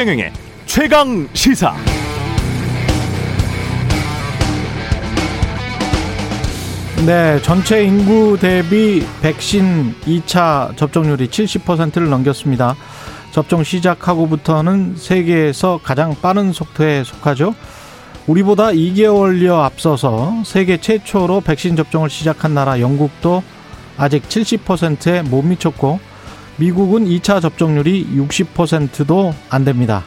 최경영의 최강 시사. 네, 전체 인구 대비 백신 2차 접종률이 70%를 넘겼습니다. 접종 시작하고부터는 세계에서 가장 빠른 속도에 속하죠. 우리보다 2개월여 앞서서 세계 최초로 백신 접종을 시작한 나라 영국도 아직 70%에 못 미쳤고 미국은 2차 접종률이 60%도 안 됩니다.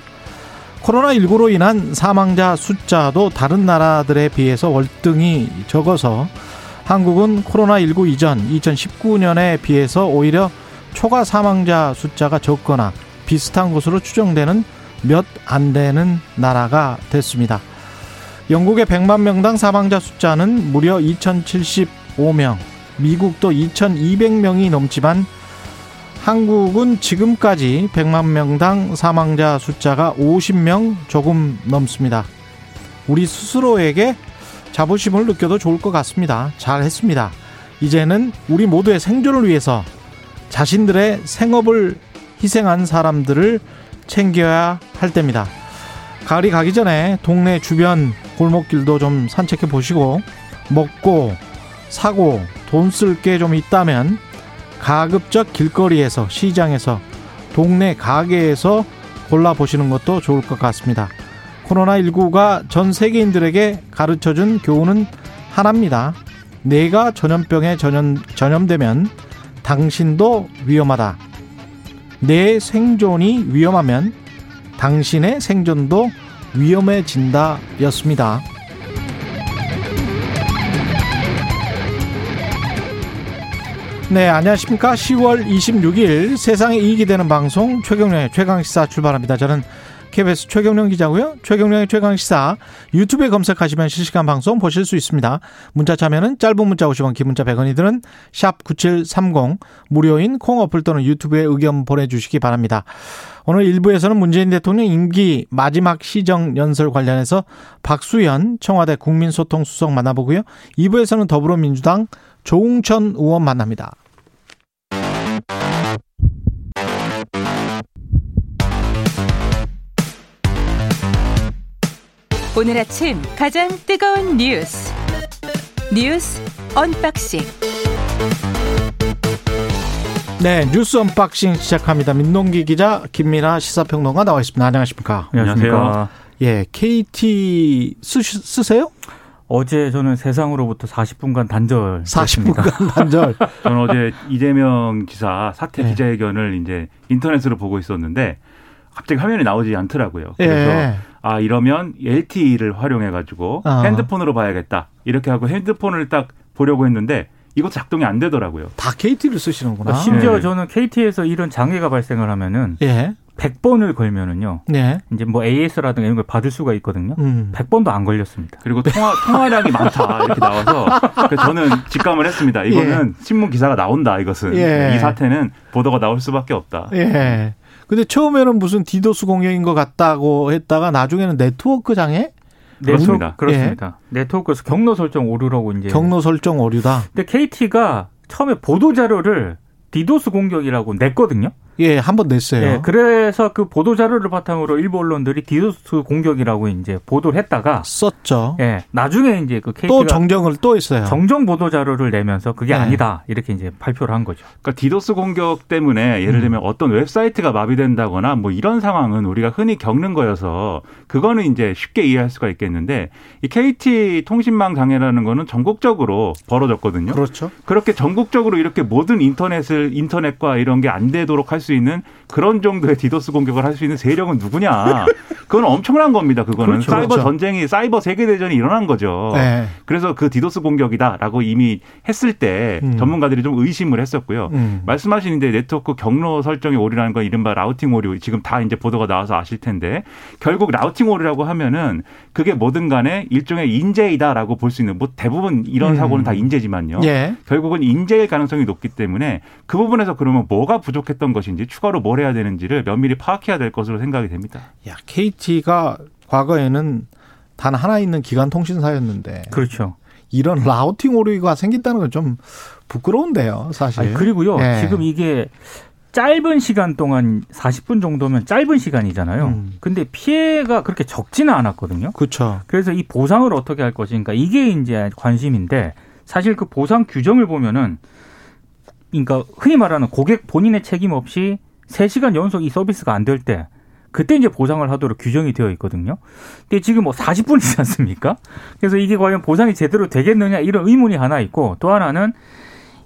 코로나19로 인한 사망자 숫자도 다른 나라들에 비해서 월등히 적어서 한국은 코로나19 이전 2019년에 비해서 오히려 초과 사망자 숫자가 적거나 비슷한 것으로 추정되는 몇 안 되는 나라가 됐습니다. 영국의 100만 명당 사망자 숫자는 무려 2075명, 미국도 2200명이 넘지만 한국은 지금까지 100만 명당 사망자 숫자가 50명 조금 넘습니다. 우리 스스로에게 자부심을 느껴도 좋을 것 같습니다. 잘 했습니다. 이제는 우리 모두의 생존을 위해서 자신들의 생업을 희생한 사람들을 챙겨야 할 때입니다. 가을이 가기 전에 동네 주변 골목길도 좀 산책해 보시고 먹고 사고 돈 쓸 게 좀 있다면 가급적 길거리에서 시장에서 동네 가게에서 골라보시는 것도 좋을 것 같습니다. 코로나19가 전 세계인들에게 가르쳐 준 교훈은 하나입니다. 내가 전염병에 전염, 전염되면 당신도 위험하다. 내 생존이 위험하면 당신의 생존도 위험해진다 였습니다. 네, 안녕하십니까. 10월 26일 세상에 이익이 되는 방송 최경련의 최강시사 출발합니다. 저는 KBS 최경련 기자고요. 최경련의 최강시사 유튜브에 검색하시면 실시간 방송 보실 수 있습니다. 문자 참여는 짧은 문자 50원, 긴 문자 100원이 드는 샵 9730 무료인 콩 어플 또는 유튜브에 의견 보내주시기 바랍니다. 오늘 1부에서는 문재인 대통령 임기 마지막 시정 연설 관련해서 박수현 청와대 국민소통수석 만나보고요. 2부에서는 더불어민주당 조응천 의원 만납니다. 오늘 아침 가장 뜨거운 뉴스 뉴스 unboxing 네, 뉴스 unboxing 시작합니다. 민동기 기자, 김민아 시사평론가 나와 있습니다. 안녕하십니까? 안녕하세요. 예, KT 쓰, 쓰세요? 어제 저는 세상으로부터 40분간 단절. 40분간 단절. 저는 어제 이재명 기사 사퇴 네. 기자회견을 이제 인터넷으로 보고 있었는데 갑자기 화면이 나오지 않더라고요. 그래서 예. 아 이러면 LTE를 활용해 가지고 어. 핸드폰으로 봐야겠다. 이렇게 하고 핸드폰을 딱 보려고 했는데 이것도 작동이 안 되더라고요. 다 KT를 쓰시는구나. 아, 심지어 네. 저는 KT에서 이런 장애가 발생을 하면은 예. 100번을 걸면은요. 네. 이제 뭐 AS라든가 이런 걸 받을 수가 있거든요. 음. 100번도 안 걸렸습니다. 그리고 통화, 통화량이 많다 이렇게 나와서 그래서 저는 직감을 했습니다. 이거는 신문 기사가 나온다 이것은 예. 이 사태는 보도가 나올 수밖에 없다. 예. 근데 처음에는 무슨 디도스 공격인 것 같다고 했다가 나중에는 네트워크 장애? 그렇습니다. 네트워크, 그렇습니다. 네트워크에서 경로 설정 오류라고 이제. 경로 설정 오류다. 근데 KT가 처음에 보도 자료를 디도스 공격이라고 냈거든요. 예, 한 번 냈어요. 예, 그래서 그 보도 자료를 바탕으로 일부 언론들이 디도스 공격이라고 이제 보도를 했다가 썼죠. 예, 나중에 이제 그 KT가 또 정정을 또 했어요. 정정 보도 자료를 내면서 그게 네. 아니다 이렇게 이제 발표를 한 거죠. 그러니까 디도스 공격 때문에 예를 들면 어떤 웹사이트가 마비된다거나 뭐 이런 상황은 우리가 흔히 겪는 거여서 그거는 이제 쉽게 이해할 수가 있겠는데 이 KT 통신망 장애라는 거는 전국적으로 벌어졌거든요. 그렇죠. 그렇게 전국적으로 이렇게 모든 인터넷을 인터넷과 이런 게 안 되도록 할 수 있는 그런 정도의 디도스 공격을 할 수 있는 세력은 누구냐? 그건 엄청난 겁니다. 그거는 그렇죠. 사이버 그렇죠. 전쟁이 사이버 세계 대전이 일어난 거죠. 네. 그래서 그 디도스 공격이다라고 이미 했을 때 음. 전문가들이 좀 의심을 했었고요. 음. 말씀하신 이제 네트워크 경로 설정의 오류라는 건 이른바 routing 오류 지금 다 이제 보도가 나와서 아실 텐데 결국 라우팅 오류라고 하면은 그게 뭐든 간에 일종의 인재이다라고 볼 수 있는 뭐 대부분 이런 음. 사고는 다 인재지만요. 예. 결국은 인재일 가능성이 높기 때문에 그 부분에서 그러면 뭐가 부족했던 것인지 추가로 뭘 해야 되는지를 면밀히 파악해야 될 것으로 생각이 됩니다. 야, KT가 과거에는 단 하나 있는 기관 통신사였는데 그렇죠. 이런 라우팅 오류가 생긴다는 건 좀 부끄러운데요, 사실. 아니, 그리고요. 예. 지금 이게 짧은 시간 동안 40분 정도면 짧은 시간이잖아요. 음. 근데 피해가 그렇게 적지는 않았거든요. 그렇죠. 그래서 이 보상을 어떻게 할 것인가 이게 이제 관심인데 사실 그 보상 규정을 보면은 그러니까 흔히 말하는 고객 본인의 책임 없이 3시간 연속 이 서비스가 안 될 때 그때 이제 보상을 하도록 규정이 되어 있거든요. 근데 지금 뭐 40분이지 않습니까? 그래서 이게 과연 보상이 제대로 되겠느냐 이런 의문이 하나 있고 또 하나는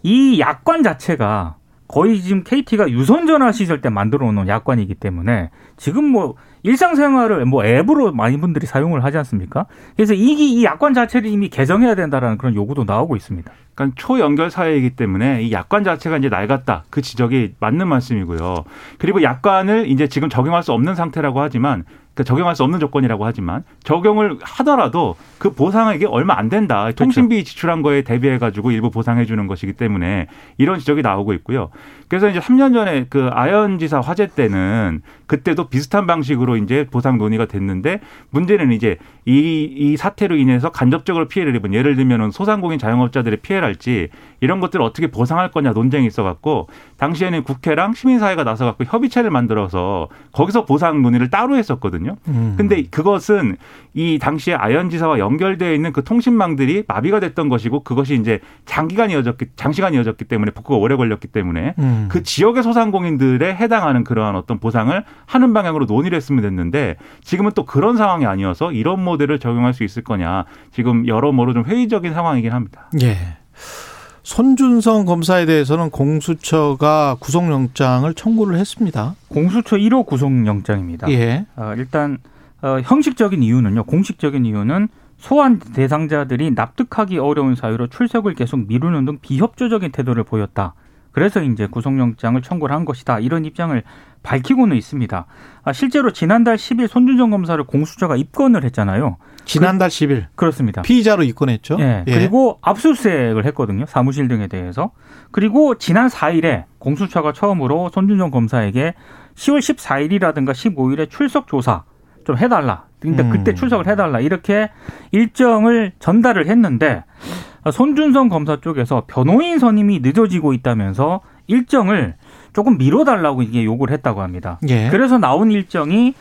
이 약관 자체가 거의 지금 KT가 유선전화 시절 때 만들어 놓은 약관이기 때문에 지금 뭐 일상생활을 뭐 앱으로 많은 분들이 사용을 하지 않습니까? 그래서 이, 이 약관 자체를 이미 개정해야 된다라는 그런 요구도 나오고 있습니다. 그러니까 초연결 사회이기 때문에 이 약관 자체가 이제 낡았다. 그 지적이 맞는 말씀이고요. 그리고 약관을 이제 지금 적용할 수 없는 상태라고 하지만 그 적용할 수 없는 조건이라고 하지만 적용을 하더라도 그 보상액이 얼마 안 된다. 그렇죠. 통신비 지출한 거에 대비해 가지고 일부 보상해 주는 것이기 때문에 이런 지적이 나오고 있고요. 그래서 이제 3년 전에 그 아현 지사 화재 때는 그때도 비슷한 방식으로 이제 보상 논의가 됐는데 문제는 이제 이, 이 사태로 인해서 간접적으로 피해를 입은 예를 들면은 소상공인 자영업자들의 피해랄지 이런 것들을 어떻게 보상할 거냐 논쟁이 있어 갖고 당시에는 국회랑 시민사회가 나서 갖고 협의체를 만들어서 거기서 보상 논의를 따로 했었거든요. 음. 근데 그것은 이 당시에 아현 지사와 연결되어 있는 그 통신망들이 마비가 됐던 것이고 그것이 이제 장기간 이어졌기 장시간 이어졌기 때문에 복구가 오래 걸렸기 때문에 음. 그 지역의 소상공인들에 해당하는 그러한 어떤 보상을 하는 방향으로 논의를 했으면 됐는데 지금은 또 그런 상황이 아니어서 이런 모델을 적용할 수 있을 거냐 지금 여러모로 좀 회의적인 상황이긴 합니다. 예. 손준성 검사에 대해서는 공수처가 구속영장을 청구를 했습니다. 공수처 1호 구속영장입니다. 예. 어, 일단 어, 형식적인 이유는요. 공식적인 이유는 소환 대상자들이 납득하기 어려운 사유로 출석을 계속 미루는 등 비협조적인 태도를 보였다. 그래서 이제 구속영장을 청구를 한 것이다. 이런 입장을 밝히고는 있습니다. 아, 실제로 지난달 10일 손준성 검사를 공수처가 입건을 했잖아요. 지난달 10일 그렇습니다. 피의자로 입건했죠. 예, 그리고 압수수색을 했거든요. 사무실 등에 대해서. 그리고 지난 4일에 공수처가 처음으로 손준성 검사에게 10월 14일이라든가 15일에 출석 조사 좀 해달라. 근데 음. 그때 출석을 해달라. 이렇게 일정을 전달을 했는데 손준성 검사 쪽에서 변호인 선임이 늦어지고 있다면서 일정을 조금 미뤄달라고 이게 요구를 했다고 합니다. 예. 그래서 나온 일정이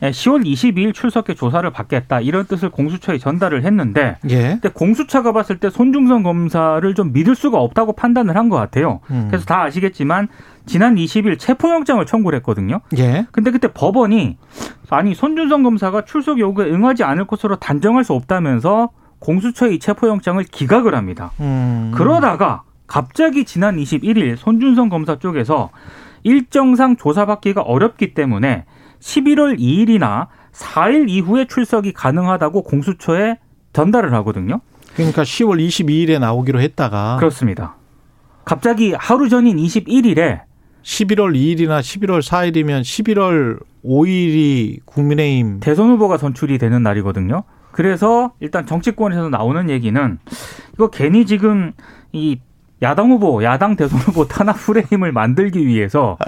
10월 22일 출석해 조사를 받겠다 이런 뜻을 공수처에 전달을 했는데 예. 근데 공수처가 봤을 때 손중성 검사를 좀 믿을 수가 없다고 판단을 한 것 같아요. 음. 그래서 다 아시겠지만 지난 20일 체포영장을 청구를 했거든요. 예. 근데 그때 법원이 아니 손준성 검사가 출석 요구에 응하지 않을 것으로 단정할 수 없다면서 공수처의 이 체포영장을 기각을 합니다. 음. 그러다가 갑자기 지난 21일 손준성 검사 쪽에서 일정상 조사받기가 어렵기 때문에 11월 2일이나 4일 이후에 출석이 가능하다고 공수처에 전달을 하거든요. 그러니까 10월 22일에 나오기로 했다가 그렇습니다. 갑자기 하루 전인 21일에 11월 2일이나 11월 4일이면 11월 5일이 국민의힘 대선 후보가 선출이 되는 날이거든요. 그래서 일단 정치권에서 나오는 얘기는 이거 괜히 지금 이 야당 후보, 야당 대선 후보 탄압 프레임을 만들기 위해서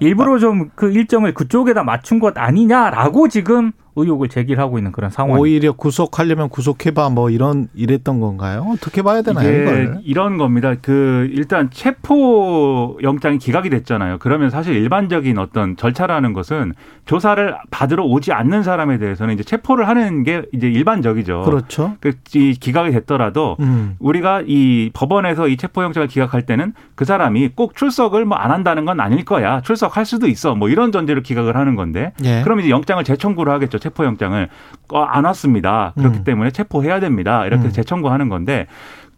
일부러 좀 그 일정을 그쪽에다 맞춘 것 아니냐라고 지금 의혹을 제기하고 있는 그런 상황입니다. 오히려 구속하려면 구속해봐 뭐 이런 이랬던 건가요? 어떻게 봐야 되나요 이게 이걸? 이런 겁니다. 그 일단 체포 영장이 기각이 됐잖아요. 그러면 사실 일반적인 어떤 절차라는 것은 조사를 받으러 오지 않는 사람에 대해서는 이제 체포를 하는 게 이제 일반적이죠. 그렇죠. 그이 기각이 됐더라도 음. 우리가 이 법원에서 이 체포 영장을 기각할 때는 그 사람이 꼭 출석을 뭐 안 한다는 건 아닐 거야. 출석할 수도 있어. 뭐 이런 전제로 기각을 하는 건데. 예. 그럼 이제 영장을 재청구를 하겠죠. 체포영장을. 어, 안 왔습니다. 그렇기 음. 때문에 체포해야 됩니다. 이렇게 음. 재청구하는 건데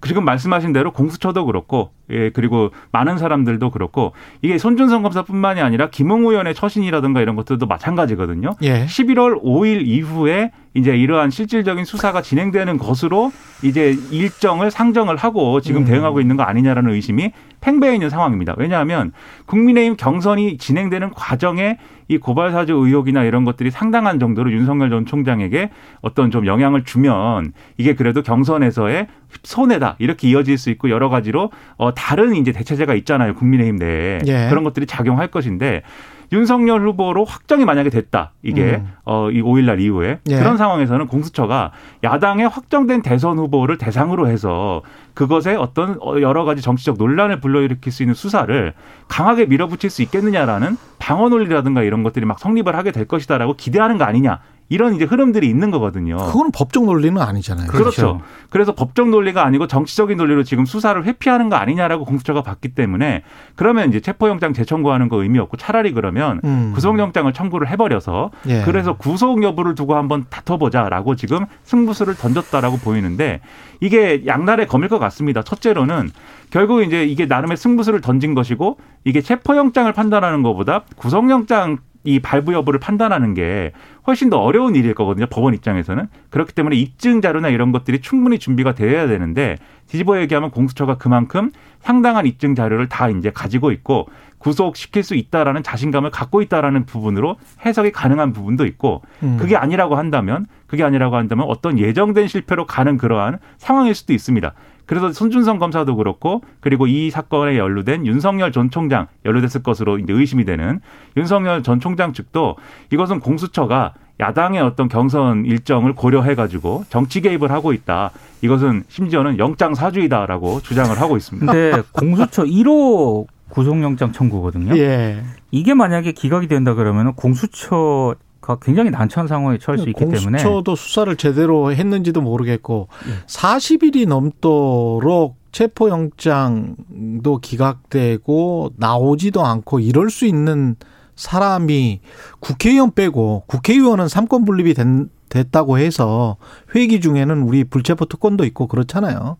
지금 말씀하신 대로 공수처도 그렇고 예 그리고 많은 사람들도 그렇고 이게 손준성 검사뿐만이 아니라 김웅 의원의 처신이라든가 이런 것들도 마찬가지거든요. 예. 11월 5일 이후에 이제 이러한 실질적인 수사가 진행되는 것으로 이제 일정을 상정을 하고 지금 음. 대응하고 있는 거 아니냐라는 의심이 팽배해 있는 상황입니다. 왜냐하면 국민의힘 경선이 진행되는 과정에 이 고발 사주 의혹이나 이런 것들이 상당한 정도로 윤석열 전 총장에게 어떤 좀 영향을 주면 이게 그래도 경선에서의 손해다 이렇게 이어질 수 있고 여러 가지로 어 다른 이제 대체제가 있잖아요 국민의힘 내에 예. 그런 것들이 작용할 것인데 윤석열 후보로 확정이 만약에 됐다. 이게 음. 어, 이 5일 날 이후에 예. 그런 상황에서는 공수처가 야당의 확정된 대선 후보를 대상으로 해서 그것에 어떤 어, 여러 가지 정치적 논란을 불러일으킬 수 있는 수사를 강하게 밀어붙일 수 있겠느냐라는 방어 논리라든가 이런 것들이 막 성립을 하게 될 것이다라고 기대하는 거 아니냐. 이런 이제 흐름들이 있는 거거든요. 그거는 법적 논리는 아니잖아요. 그렇죠. 그래서 법적 논리가 아니고 정치적인 논리로 지금 수사를 회피하는 거 아니냐라고 공수처가 봤기 때문에 그러면 이제 체포영장 재청구하는 거 의미 없고 차라리 그러면 음. 구속영장을 청구를 해버려서 예. 그래서 구속 여부를 두고 한번 다퉈보자라고 지금 승부수를 던졌다라고 보이는데 이게 양날의 검일 것 같습니다. 첫째로는 결국 이제 이게 나름의 승부수를 던진 것이고 이게 체포영장을 판단하는 것보다 구속영장 이 발부 여부를 판단하는 게 훨씬 더 어려운 일일 거거든요. 법원 입장에서는. 그렇기 때문에 입증 자료나 이런 것들이 충분히 준비가 돼야 되는데 뒤집어 얘기하면 공수처가 그만큼 상당한 입증 자료를 다 이제 가지고 있고 구속시킬 수 있다라는 자신감을 갖고 있다라는 부분으로 해석이 가능한 부분도 있고 음. 그게 아니라고 한다면 그게 아니라고 한다면 어떤 예정된 실패로 가는 그러한 상황일 수도 있습니다. 그래서 손준성 검사도 그렇고 그리고 이 사건에 연루된 윤석열 전 총장 연루됐을 것으로 이제 의심이 되는 윤석열 전 총장 측도 이것은 공수처가 야당의 어떤 경선 일정을 고려해 가지고 정치 개입을 하고 있다. 이것은 심지어는 영장 사주이다라고 주장을 하고 있습니다. 근데 공수처 1호 구속영장 청구거든요. 예. 이게 만약에 기각이 된다 그러면 공수처가 굉장히 난처한 상황에 처할 수 있기 때문에 공수처도 수사를 제대로 했는지도 모르겠고 예. 40일이 넘도록 체포영장도 기각되고 나오지도 않고 이럴 수 있는 사람이 국회의원 빼고 국회의원은 삼권 분립이 된, 됐다고 해서 회기 중에는 우리 불체포 특권도 있고 그렇잖아요.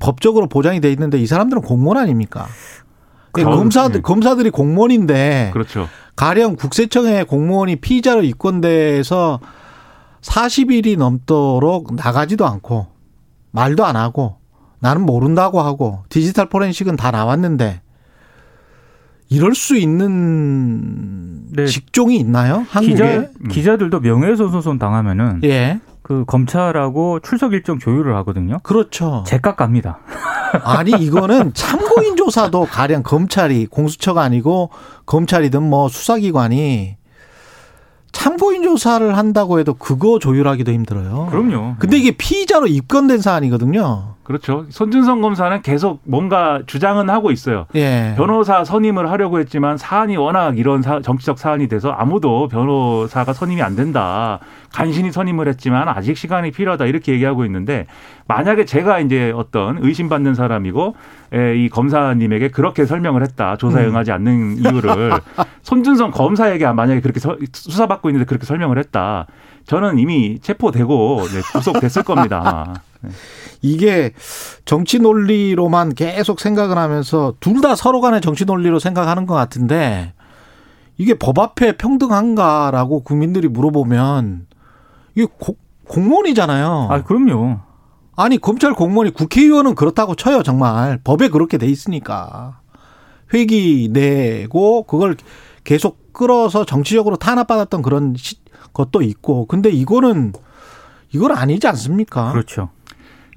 법적으로 보장이 돼 있는데 이 사람들은 공무원 아닙니까? 그럼, 검사들 예. 검사들이 공무원인데 그렇죠. 가령 국세청에 공무원이 피의자로 입건돼서 40일이 넘도록 나가지도 않고 말도 안 하고 나는 모른다고 하고 디지털 포렌식은 다 나왔는데 이럴 수 있는 네. 직종이 있나요? 한국에? 기자 기자들도 명예훼손 당하면은 예. 그 검찰하고 출석 일정 조율을 하거든요. 그렇죠. 제값 갑니다. 아니 이거는 참고인 조사도 가령 검찰이 공수처가 아니고 검찰이든 뭐 수사기관이 참고인 조사를 한다고 해도 그거 조율하기도 힘들어요. 그럼요. 근데 이게 피의자로 입건된 사안이거든요. 그렇죠. 손준성 검사는 계속 뭔가 주장은 하고 있어요. 예. 변호사 선임을 하려고 했지만 사안이 워낙 이런 사- 정치적 사안이 돼서 아무도 변호사가 선임이 안 된다. 간신히 선임을 했지만 아직 시간이 필요하다 이렇게 얘기하고 있는데 만약에 제가 이제 어떤 의심받는 사람이고 에, 이 검사님에게 그렇게 설명을 했다. 조사에 음. 응하지 않는 이유를 손준성 검사에게 만약에 그렇게 서- 수사받고 있는데 그렇게 설명을 했다. 저는 이미 체포되고 네, 구속됐을 겁니다. 아마. 네. 이게 정치 논리로만 계속 생각을 하면서 둘 다 서로 간의 정치 논리로 생각하는 것 같은데 이게 법 앞에 평등한가라고 국민들이 물어보면 이게 고- 공무원이잖아요. 아, 그럼요. 아니 검찰 공무원이 국회의원은 그렇다고 쳐요 정말 법에 그렇게 돼 있으니까 회기 내고 그걸 계속 끌어서 정치적으로 탄압받았던 그런 시- 것도 있고 근데 이거는 이건 아니지 않습니까? 그렇죠.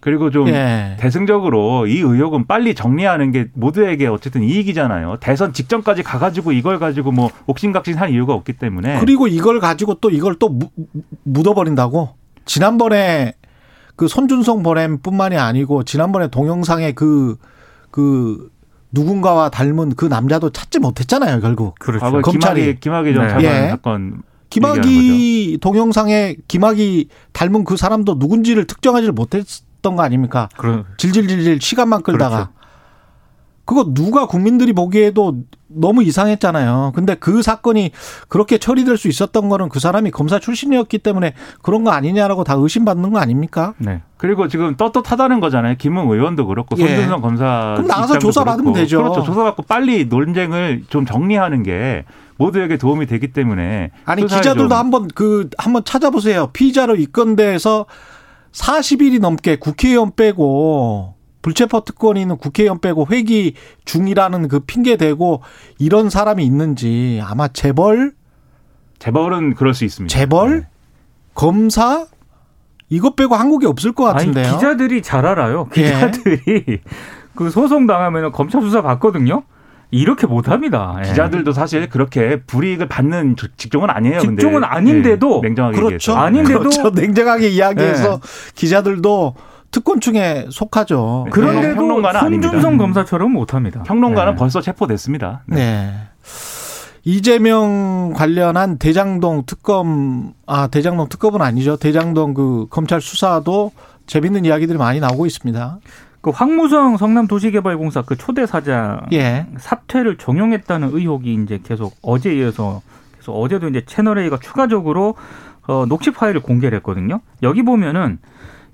그리고 좀 예. 대승적으로 이 의혹은 빨리 정리하는 게 모두에게 어쨌든 이익이잖아요. 대선 직전까지 가가지고 이걸 가지고 뭐 옥신각신 할 이유가 없기 때문에. 그리고 이걸 가지고 또 이걸 또 무- 묻어버린다고 지난번에 그 손준성 보냄뿐만이 아니고 지난번에 동영상에 그그 누군가와 닮은 그 남자도 찾지 못했잖아요 결국 그렇죠. 검찰이- 김학의 김학의 전 네. 차관 예. 사건 김학이 동영상에 김학이 닮은 그 사람도 누군지를 특정하지 못했 던 거 아닙니까? 그런 질질질질 시간만 끌다가. 그렇죠. 그거 누가 국민들이 보기에도 너무 이상했잖아요. 근데 그 사건이 그렇게 처리될 수 있었던 거는 그 사람이 검사 출신이었기 때문에 그런 거 아니냐라고 다 의심받는 거 아닙니까? 네. 그리고 지금 떳떳하다는 거잖아요. 김웅 의원도 그렇고 예. 손준성 검사 그럼 나가서 조사받으면. 되죠. 그렇죠. 조사받고 빨리 논쟁을 좀 정리하는 게 모두에게 도움이 되기 때문에 아니 기자들도 좀 한번 그 한번 찾아보세요. 피의자로 입건돼서 40일이 넘게 국회의원 빼고 불체포 특권이 있는 국회의원 빼고 회기 중이라는 그 핑계 대고 이런 사람이 있는지 아마 재벌, 재벌은 그럴 수 있습니다. 재벌, 네. 검사 이것 빼고 한국에 없을 것 같은데요. 아니, 기자들이 잘 알아요. 예. 기자들이 그 소송 당하면 검찰 수사 받거든요. 이렇게 못합니다. 예. 기자들도 사실 그렇게 불이익을 받는 저- 직종은 아니에요. 직종은 아닌데도 네, 냉정하게 그렇죠. 얘기해서. 아닌데도 그렇죠. 냉정하게 이야기해서 네. 기자들도 특권층에 속하죠. 네. 그런데도 평론가는 아닙니다. 손준성 검사처럼 못합니다. 평론가는 예. 벌써 체포됐습니다. 네. 네. 이재명 관련한 대장동 특검, 아, 대장동 특검은 아니죠. 대장동 그 검찰 수사도 재밌는 이야기들이 많이 나오고 있습니다. 그 황무성 성남도시개발공사 그 초대 사장 예. 사퇴를 종용했다는 의혹이 이제 계속 어제 이어서 계속 어제도 이제 채널 A가 추가적으로 어, 녹취 파일을 공개를 했거든요. 여기 보면은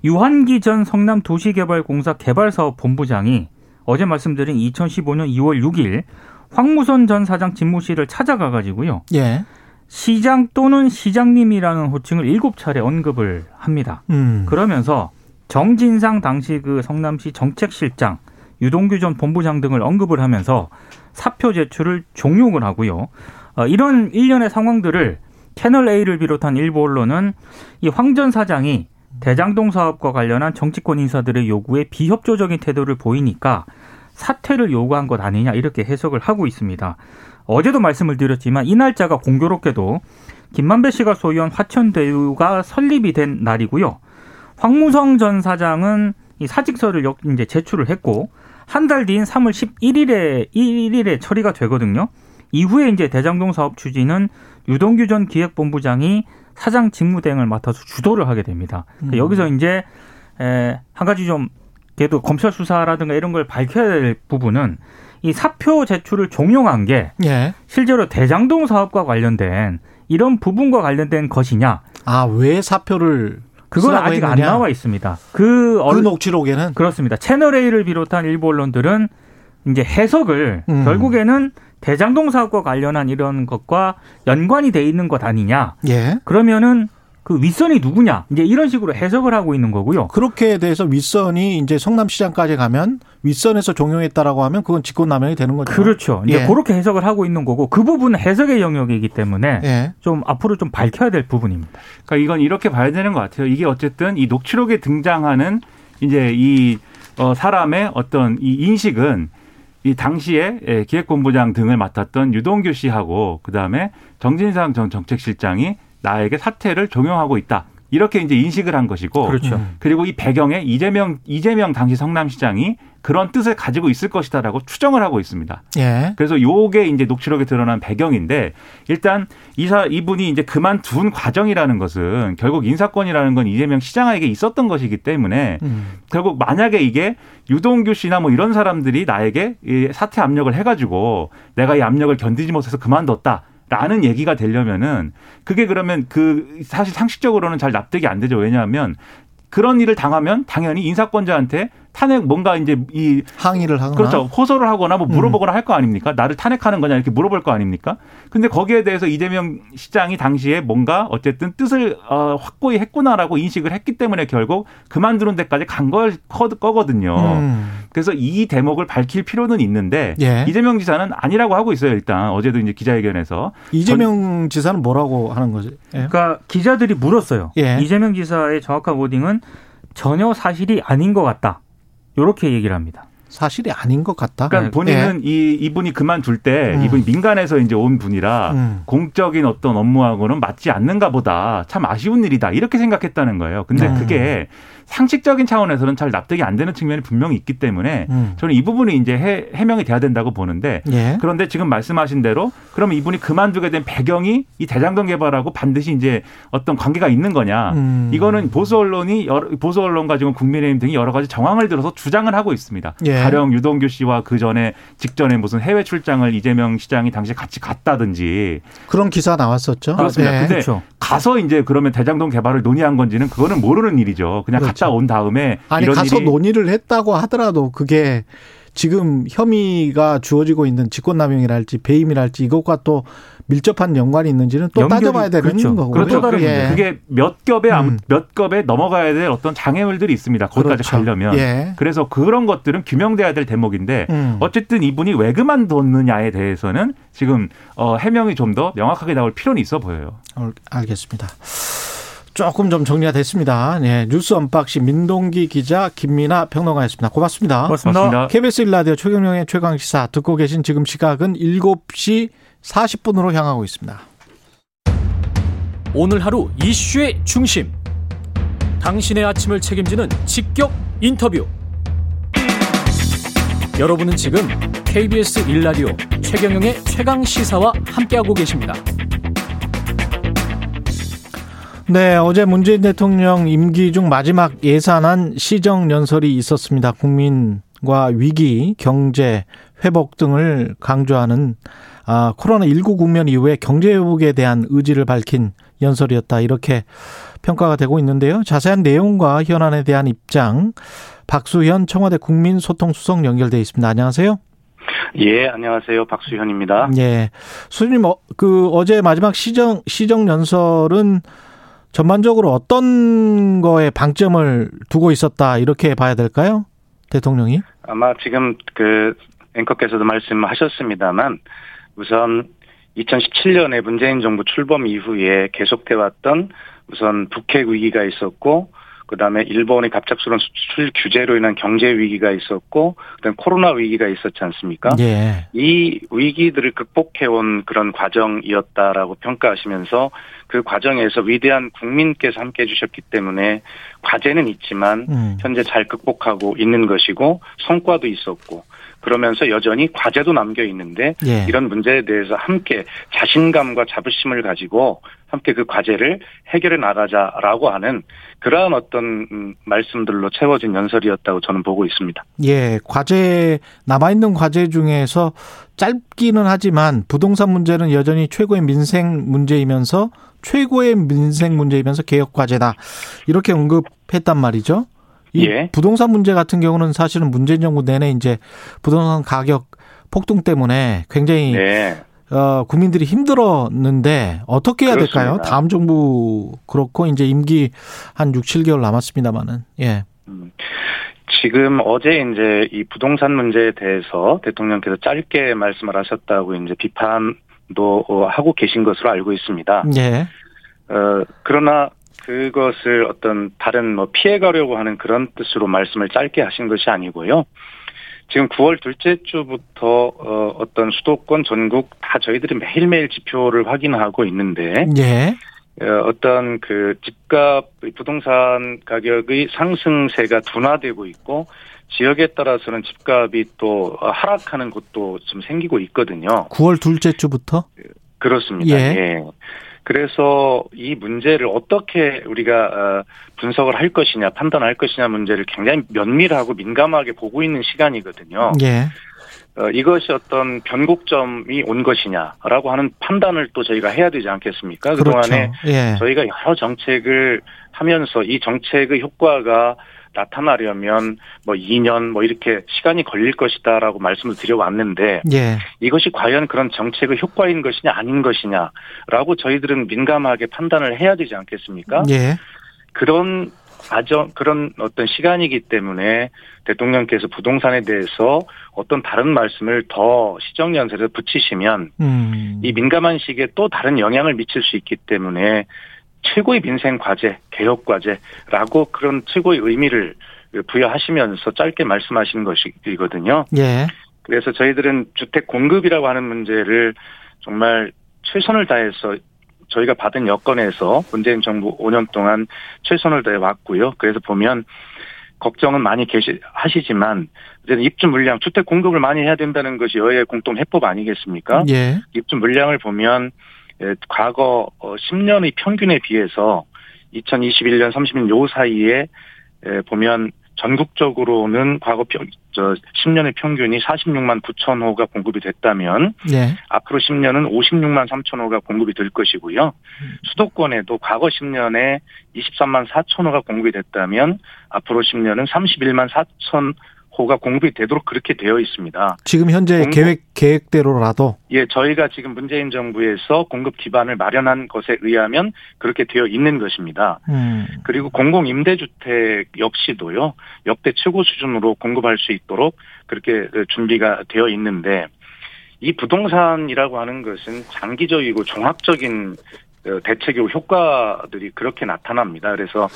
유한기 전 성남도시개발공사 개발사업 본부장이 어제 말씀드린 2015년 2월 6일 황무선 전 사장 집무실을 찾아가 가지고요. 예. 시장 또는 시장님이라는 호칭을 일곱 차례 언급을 합니다. 음. 그러면서 정진상 당시 그 성남시 정책실장, 유동규 전 본부장 등을 언급을 하면서 사표 제출을 종용을 하고요. 어, 이런 일련의 상황들을 채널 A를 비롯한 일부 언론은 이 황 전 사장이 대장동 사업과 관련한 정치권 인사들의 요구에 비협조적인 태도를 보이니까 사퇴를 요구한 것 아니냐 이렇게 해석을 하고 있습니다. 어제도 말씀을 드렸지만 이 날짜가 공교롭게도 김만배 씨가 소유한 화천대유가 설립이 된 날이고요. 황무성 전 사장은 이 사직서를 역- 이제 제출을 했고 한 달 뒤인 3월 11일에 1일에 처리가 되거든요. 이후에 이제 대장동 사업 추진은 유동규 전 기획본부장이 사장 직무대행을 맡아서 주도를 하게 됩니다. 그러니까 음. 여기서 이제 에, 한 가지 좀 그래도 검찰 수사라든가 이런 걸 밝혀야 될 부분은 이 사표 제출을 종용한 게 예. 실제로 대장동 사업과 관련된 이런 부분과 관련된 것이냐 아, 왜 사표를 그건 아직 안 했느냐? 나와 있습니다. 그그 언, 녹취록에는 그렇습니다. 채널 A를 비롯한 일부 언론들은 이제 해석을 음. 결국에는 대장동 사업과 관련한 이런 것과 연관이 돼 있는 것 아니냐. 예. 그러면은 그 윗선이 누구냐. 이제 이런 식으로 해석을 하고 있는 거고요. 그렇게 돼서 윗선이 이제 성남시장까지 가면 윗선에서 종용했다라고 하면 그건 직권남용이 되는 거죠. 그렇죠. 이제 예. 그렇게 해석을 하고 있는 거고 그 부분은 해석의 영역이기 때문에 예. 좀 앞으로 좀 밝혀야 될 부분입니다. 그러니까 이건 이렇게 봐야 되는 것 같아요. 이게 어쨌든 이 녹취록에 등장하는 이제 이 어, 사람의 어떤 이 인식은 이 당시에 예, 기획본부장 등을 맡았던 유동규 씨하고 그 다음에 정진상 전 정책실장이 나에게 사퇴를 종용하고 있다. 이렇게 이제 인식을 한 것이고 그렇죠. 음. 그리고 이 배경에 이재명 이재명 당시 성남시장이 그런 뜻을 가지고 있을 것이다라고 추정을 하고 있습니다. 예. 그래서 요게 이제 녹취록에 드러난 배경인데 일단 이사 이분이 이제 그만둔 과정이라는 것은 결국 인사권이라는 건 이재명 시장에게 있었던 것이기 때문에 음. 결국 만약에 이게 유동규 씨나 뭐 이런 사람들이 나에게 이 사퇴 압력을 해가지고 내가 이 압력을 견디지 못해서 그만뒀다. 라는 얘기가 되려면은 그게 그러면 그 사실 상식적으로는 잘 납득이 안 되죠. 왜냐하면 그런 일을 당하면 당연히 인사권자한테 탄핵 뭔가 이제 이 항의를 하거나 그렇죠. 호소를 하거나 뭐 물어보거나 할거 아닙니까? 나를 탄핵하는 거냐 이렇게 물어볼 거 아닙니까? 근데 거기에 대해서 이재명 시장이 당시에 뭔가 어쨌든 뜻을 어, 확고히 했구나라고 인식을 했기 때문에 결국 그만두는 데까지 간 걸 거거든요. 음. 그래서 이 대목을 밝힐 필요는 있는데 예. 이재명 지사는 아니라고 하고 있어요. 일단 어제도 이제 기자회견에서 이재명 지사는 뭐라고 하는 거지? 예. 그러니까 기자들이 물었어요. 예. 이재명 지사의 정확한 워딩은 전혀 사실이 아닌 것 같다. 이렇게 얘기를 합니다. 사실이 아닌 것 같다. 그러니까 본인은 이 이분이 그만둘 때 음. 이분이 민간에서 이제 온 분이라 음. 공적인 어떤 업무하고는 맞지 않는가 보다. 참 아쉬운 일이다. 이렇게 생각했다는 거예요. 근데 음. 그게 상식적인 차원에서는 잘 납득이 안 되는 측면이 분명히 있기 때문에 음. 저는 이 부분이 이제 해, 해명이 돼야 된다고 보는데 예. 그런데 지금 말씀하신 대로 그러면 이분이 그만두게 된 배경이 이 대장동 개발하고 반드시 이제 어떤 관계가 있는 거냐. 음. 이거는 보수 언론이 여러, 보수 언론과 지금 국민의힘 등이 여러 가지 정황을 들어서 주장을 하고 있습니다. 예. 가령 유동규 씨와 그 전에 직전에 무슨 해외 출장을 이재명 시장이 당시 같이 갔다든지 그런 기사 나왔었죠. 그렇습니다. 예. 근데 그렇죠. 가서 이제 그러면 대장동 개발을 논의한 건지는 그거는 모르는 일이죠. 그냥 그렇죠. 갔다 온 다음에 아니 가서 일이 논의를 했다고 하더라도 그게 지금 혐의가 주어지고 있는 직권남용이랄지 배임이랄지 이것과 또 밀접한 연관이 있는지는 또 연결이- 따져봐야 되는 그렇죠. 거고요. 그렇죠. 또 다른 그게, 예. 그게 몇 겹에 음. 몇 겹에 넘어가야 될 어떤 장애물들이 있습니다. 거기까지 그렇죠. 가려면. 예. 그래서 그런 것들은 규명돼야 될 대목인데 음. 어쨌든 이분이 왜 그만뒀느냐에 대해서는 지금 어, 해명이 좀 더 명확하게 나올 필요는 있어 보여요. 알- 알겠습니다. 조금 좀 정리가 됐습니다. 예, 뉴스 unboxing 민동기 기자 김민아 평론가였습니다. 고맙습니다. 고맙습니다. 고맙습니다. KBS 일라디오 최경영의 최강 시사 듣고 계신 지금 시각은 7시 40분으로 향하고 있습니다. 오늘 하루 이슈의 중심. 당신의 아침을 책임지는 직격 인터뷰. 여러분은 지금 KBS 일라디오 최경영의 최강 시사와 함께하고 계십니다. 네, 어제 문재인 대통령 임기 중 마지막 예산안 시정 연설이 있었습니다. 국민과 위기, 경제, 회복 등을 강조하는 아, 코로나19 국면 이후에 경제 회복에 대한 의지를 밝힌 연설이었다. 이렇게 평가가 되고 있는데요. 자세한 내용과 현안에 대한 입장 박수현 청와대 국민소통수석 연결돼 있습니다. 안녕하세요. 예, 안녕하세요. 박수현입니다. 예. 수님, 어, 그 어제 마지막 시정 시정 연설은 전반적으로 어떤 거에 방점을 두고 있었다 이렇게 봐야 될까요? 대통령이? 아마 지금 그 앵커께서도 말씀하셨습니다만 우선 2017년에 문재인 정부 출범 이후에 계속돼 왔던 우선 북핵 위기가 있었고 그다음에 일본의 갑작스러운 수출 규제로 인한 경제 위기가 있었고 그다음 코로나 위기가 있었지 않습니까? 예. 이 위기들을 극복해 온 그런 과정이었다라고 평가하시면서 그 과정에서 위대한 국민께서 함께 해 주셨기 때문에 과제는 있지만 음. 현재 잘 극복하고 있는 것이고 성과도 있었고 그러면서 여전히 과제도 남겨 있는데 예. 이런 문제에 대해서 함께 자신감과 자부심을 가지고 함께 그 과제를 해결해 나가자라고 하는 그러한 어떤 음, 말씀들로 채워진 연설이었다고 저는 보고 있습니다. 예. 과제 남아 있는 과제 중에서 짧기는 하지만 부동산 문제는 여전히 최고의 민생 문제이면서 최고의 민생 문제이면서 개혁 과제다. 이렇게 언급했단 말이죠. 이 예. 부동산 문제 같은 경우는 사실은 문재인 정부 내내 이제 부동산 가격 폭등 때문에 굉장히 네. 어, 국민들이 힘들었는데 어떻게 해야 될까요? 그렇습니다. 다음 정부 그렇고 이제 임기 한 6, 7개월 남았습니다만은. 예. 음, 지금 어제 이제 이 부동산 문제에 대해서 대통령께서 짧게 말씀을 하셨다고 이제 비판도 어, 하고 계신 것으로 알고 있습니다. 예. 어, 그러나 그것을 어떤 다른 뭐 피해 가려고 하는 그런 뜻으로 말씀을 짧게 하신 것이 아니고요. 지금 9월 둘째 주부터 어, 어떤 수도권 전국 다 저희들이 매일매일 지표를 확인하고 있는데 예. 어, 어떤 그 집값 부동산 가격의 상승세가 둔화되고 있고 지역에 따라서는 집값이 또 하락하는 곳도 좀 생기고 있거든요. 9월 둘째 주부터 그렇습니다. 예. 예. 그래서 이 문제를 어떻게 우리가 어, 분석을 할 것이냐, 판단할 것이냐 문제를 굉장히 면밀하고 민감하게 보고 있는 시간이거든요. 예. 어, 이것이 어떤 변곡점이 온 것이냐라고 하는 판단을 또 저희가 해야 되지 않겠습니까? 그렇죠. 그동안에 예. 저희가 여러 정책을 하면서 이 정책의 효과가 나타나려면 뭐 2년 뭐 이렇게 시간이 걸릴 것이다라고 말씀을 드려왔는데 예. 이것이 과연 그런 정책의 효과인 것이냐 아닌 것이냐라고 저희들은 민감하게 판단을 해야 되지 않겠습니까? 예. 그런 과정 그런 어떤 시간이기 때문에 대통령께서 부동산에 대해서 어떤 다른 말씀을 더 시정 연설에 붙이시면 음. 이 민감한 시기에 또 다른 영향을 미칠 수 있기 때문에 최고의 민생 과제, 개혁 과제라고 그런 최고의 의미를 부여하시면서 짧게 말씀하시는 것이거든요. 예. 그래서 저희들은 주택 공급이라고 하는 문제를 정말 최선을 다해서 저희가 받은 여건에서 문재인 정부 5년 동안 최선을 다해 왔고요. 그래서 보면 걱정은 많이 계시 하시지만 이제 입주 물량 주택 공급을 많이 해야 된다는 것이 여야의 공통 해법 아니겠습니까? 예. 입주 물량을 보면 예, 과거 10년의 평균에 비해서 2021년 30년 요 사이에 예, 보면 전국적으로는 과거 평, 저 10년의 평균이 46만 9천 호가 공급이 됐다면 예. 앞으로 10년은 56만 3천 호가 공급이 될 것이고요. 수도권에도 과거 10년에 23만 4천 호가 공급이 됐다면 앞으로 10년은 31만 4천 호가 공급이 되도록 그렇게 되어 있습니다. 지금 현재 공급- 계획 계획대로라도 예, 저희가 지금 문재인 정부에서 공급 기반을 마련한 것에 의하면 그렇게 되어 있는 것입니다. 음. 그리고 공공 임대 주택 역시도요. 역대 최고 수준으로 공급할 수 있도록 그렇게 준비가 되어 있는데 이 부동산이라고 하는 것은 장기적이고 종합적인 어, 대책의 효과들이 그렇게 나타납니다. 그래서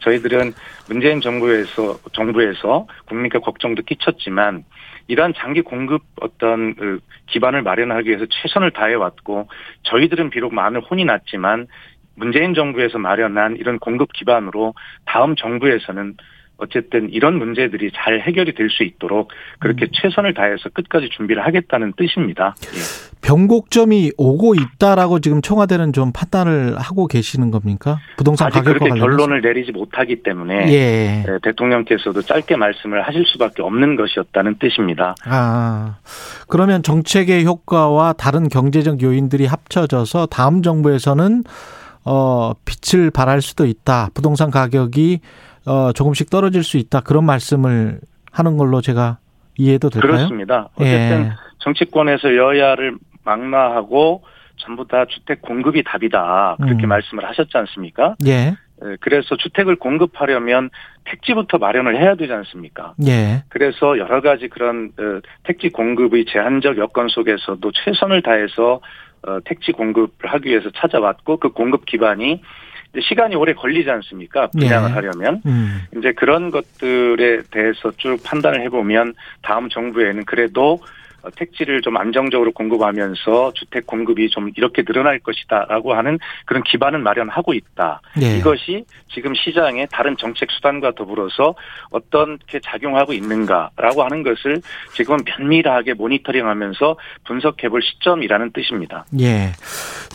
저희들은 문재인 정부에서 정부에서 국민께 걱정도 끼쳤지만 이러한 장기 공급 어떤 그 기반을 마련하기 위해서 최선을 다해 왔고 저희들은 비록 많은 혼이 났지만 문재인 정부에서 마련한 이런 공급 기반으로 다음 정부에서는 어쨌든 이런 문제들이 잘 해결이 될 수 있도록 그렇게 최선을 다해서 끝까지 준비를 하겠다는 뜻입니다. 예. 변곡점이 오고 있다라고 지금 청와대는 좀 판단을 하고 계시는 겁니까? 부동산 아직 가격과 그렇게 관련해서? 결론을 내리지 못하기 때문에 예. 예, 대통령께서도 짧게 말씀을 하실 수밖에 없는 것이었다는 뜻입니다. 아, 그러면 정책의 효과와 다른 경제적 요인들이 합쳐져서 다음 정부에서는 어, 빛을 발할 수도 있다. 부동산 가격이 어, 조금씩 떨어질 수 있다. 그런 말씀을 하는 걸로 제가 이해도 될까요? 그렇습니다. 어쨌든 예. 정치권에서 여야를 망라하고 전부 다 주택 공급이 답이다. 그렇게 음. 말씀을 하셨지 않습니까? 예. 예, 그래서 주택을 공급하려면 택지부터 마련을 해야 되지 않습니까? 예. 그래서 여러 가지 그런 어, 택지 공급의 제한적 여건 속에서도 최선을 다해서 어, 택지 공급을 하기 위해서 찾아왔고 그 공급 기반이 시간이 오래 걸리지 않습니까? 분양을 예. 하려면 음. 이제 그런 것들에 대해서 쭉 판단을 해보면 다음 정부에는 그래도 어, 택지를 좀 안정적으로 공급하면서 주택 공급이 좀 이렇게 늘어날 것이다라고 하는 그런 기반을 마련하고 있다. 예. 이것이 지금 시장의 다른 정책 수단과 더불어서 어떻게 작용하고 있는가라고 하는 것을 지금은 면밀하게 모니터링하면서 분석해볼 시점이라는 뜻입니다. 예.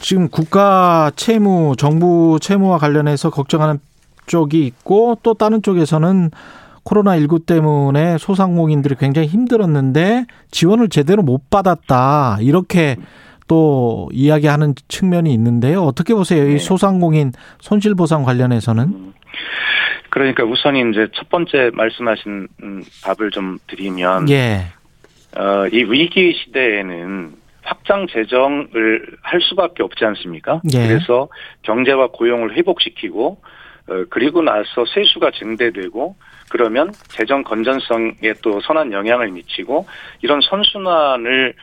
지금 국가 채무, 정부 채무와 관련해서 걱정하는 쪽이 있고 또 다른 쪽에서는 코로나19 때문에 소상공인들이 굉장히 힘들었는데 지원을 제대로 못 받았다. 이렇게 또 이야기하는 측면이 있는데요. 어떻게 보세요? 이 네. 소상공인 손실보상 관련해서는? 음. 그러니까 우선 이제 첫 번째 말씀하신 음, 답을 좀 드리면 예. 어, 이 위기 시대에는 확장 재정을 할 수밖에 없지 않습니까? 예. 그래서 경제와 고용을 회복시키고 어, 그리고 나서 세수가 증대되고 그러면 재정 건전성에 또 선한 영향을 미치고 이런 선순환을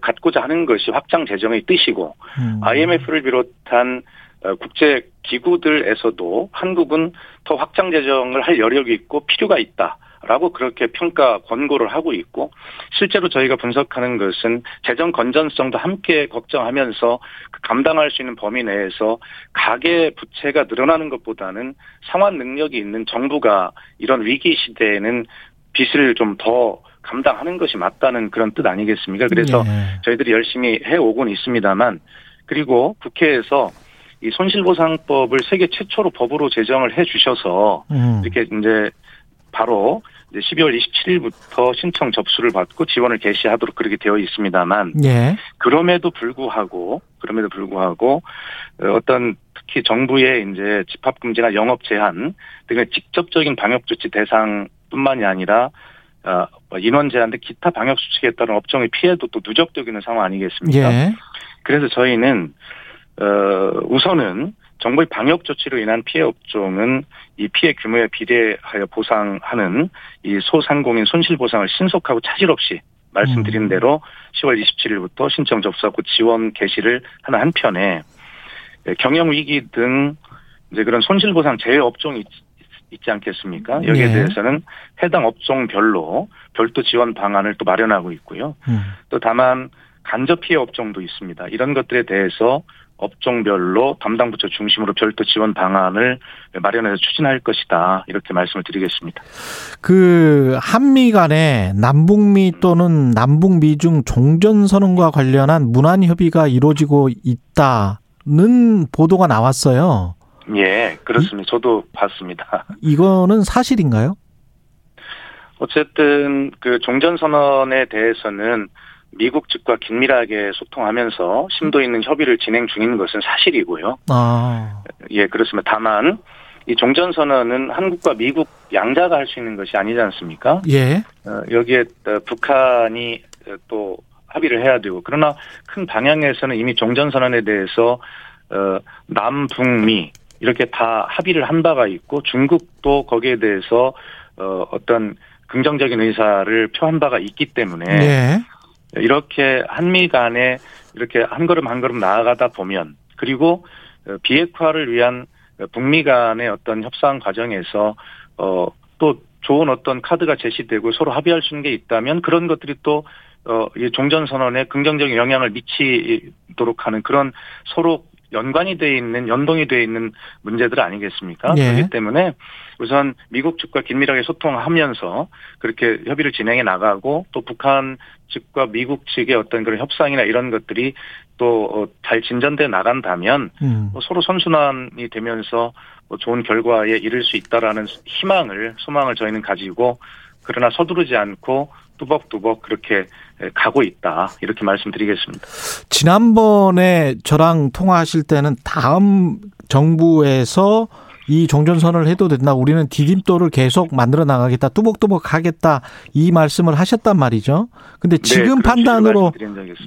갖고자 하는 것이 확장 재정의 뜻이고 음. IMF를 비롯한 어, 국제 기구들에서도 한국은 더 확장 재정을 할 여력이 있고 필요가 있다. 라고 그렇게 평가 권고를 하고 있고 실제로 저희가 분석하는 것은 재정 건전성도 함께 걱정하면서 그 감당할 수 있는 범위 내에서 가계 부채가 늘어나는 것보다는 상환 능력이 있는 정부가 이런 위기 시대에는 빚을 좀더 감당하는 것이 맞다는 그런 뜻 아니겠습니까? 그래서 예. 저희들이 열심히 해오곤 있습니다만 그리고 국회에서 이 손실보상법을 세계 최초로 법으로 제정을 해 주셔서 음. 이렇게 이제 바로 이제 12월 27일부터 신청 접수를 받고 지원을 개시하도록 그렇게 되어 있습니다만 예. 그럼에도 불구하고 그럼에도 불구하고 어, 어떤 특히 정부의 이제 집합 금지나 영업 제한 등의 직접적인 방역 조치 대상뿐만이 아니라 어, 뭐 인원 제한 등 기타 방역 수칙에 따른 업종의 피해도 또 누적되고 있는 상황 아니겠습니까? 예. 그래서 저희는 어 우선은 정부의 방역 조치로 인한 피해 업종은 이 피해 규모에 비례하여 보상하는 이 소상공인 손실 보상을 신속하고 차질 없이 말씀드린 음. 대로 10월 27일부터 신청 접수하고 지원 개시를 하는 한편에 예, 경영 위기 등 이제 그런 손실 보상 제외 업종이 있- 있지 않겠습니까? 여기에 네. 대해서는 해당 업종별로 별도 지원 방안을 또 마련하고 있고요. 음. 또 다만 간접 피해 업종도 있습니다. 이런 것들에 대해서 업종별로 담당 부처 중심으로 별도 지원 방안을 마련해서 추진할 것이다. 이렇게 말씀을 드리겠습니다. 그 한미 간에 남북미 또는 남북미 중 종전 선언과 관련한 문안 협의가 이루어지고 있다는 보도가 나왔어요. 예, 그렇습니다. 저도 봤습니다. 이거는 사실인가요? 어쨌든 그 종전 선언에 대해서는 미국 측과 긴밀하게 소통하면서 심도 있는 협의를 진행 중인 것은 사실이고요. 아, 예, 그렇습니다. 다만 이 종전 선언은 한국과 미국 양자가 할 수 있는 것이 아니지 않습니까? 예. 어, 여기에 어, 북한이 어, 또 합의를 해야 되고 그러나 큰 방향에서는 이미 종전 선언에 대해서 어, 남북미 이렇게 다 합의를 한 바가 있고 중국도 거기에 대해서 어, 어떤 긍정적인 의사를 표한 바가 있기 때문에 예. 이렇게 한미 간에 이렇게 한 걸음 한 걸음 나아가다 보면 그리고 어, 비핵화를 위한 북미 간의 어떤 협상 과정에서 어, 또 좋은 어떤 카드가 제시되고 서로 합의할 수 있는 게 있다면 그런 것들이 또 어, 이 종전선언에 긍정적인 영향을 미치도록 하는 그런 서로 연관이 돼 있는 연동이 돼 있는 문제들 아니겠습니까? 예. 그렇기 때문에 우선 미국 측과 긴밀하게 소통하면서 그렇게 협의를 진행해 나가고 또 북한 측과 미국 측의 어떤 그런 협상이나 이런 것들이 또 잘 진전돼 나간다면 음. 뭐 서로 선순환이 되면서 뭐 좋은 결과에 이를 수 있다라는 희망을 소망을 저희는 가지고 그러나 서두르지 않고 뚜벅뚜벅 그렇게 가고 있다 이렇게 말씀드리겠습니다. 지난번에 저랑 통화하실 때는 다음 정부에서 이 종전선언을 해도 된다. 우리는 디딤돌을 계속 만들어 나가겠다. 뚜벅뚜벅 하겠다. 이 말씀을 하셨단 말이죠. 근데 지금 네, 판단으로.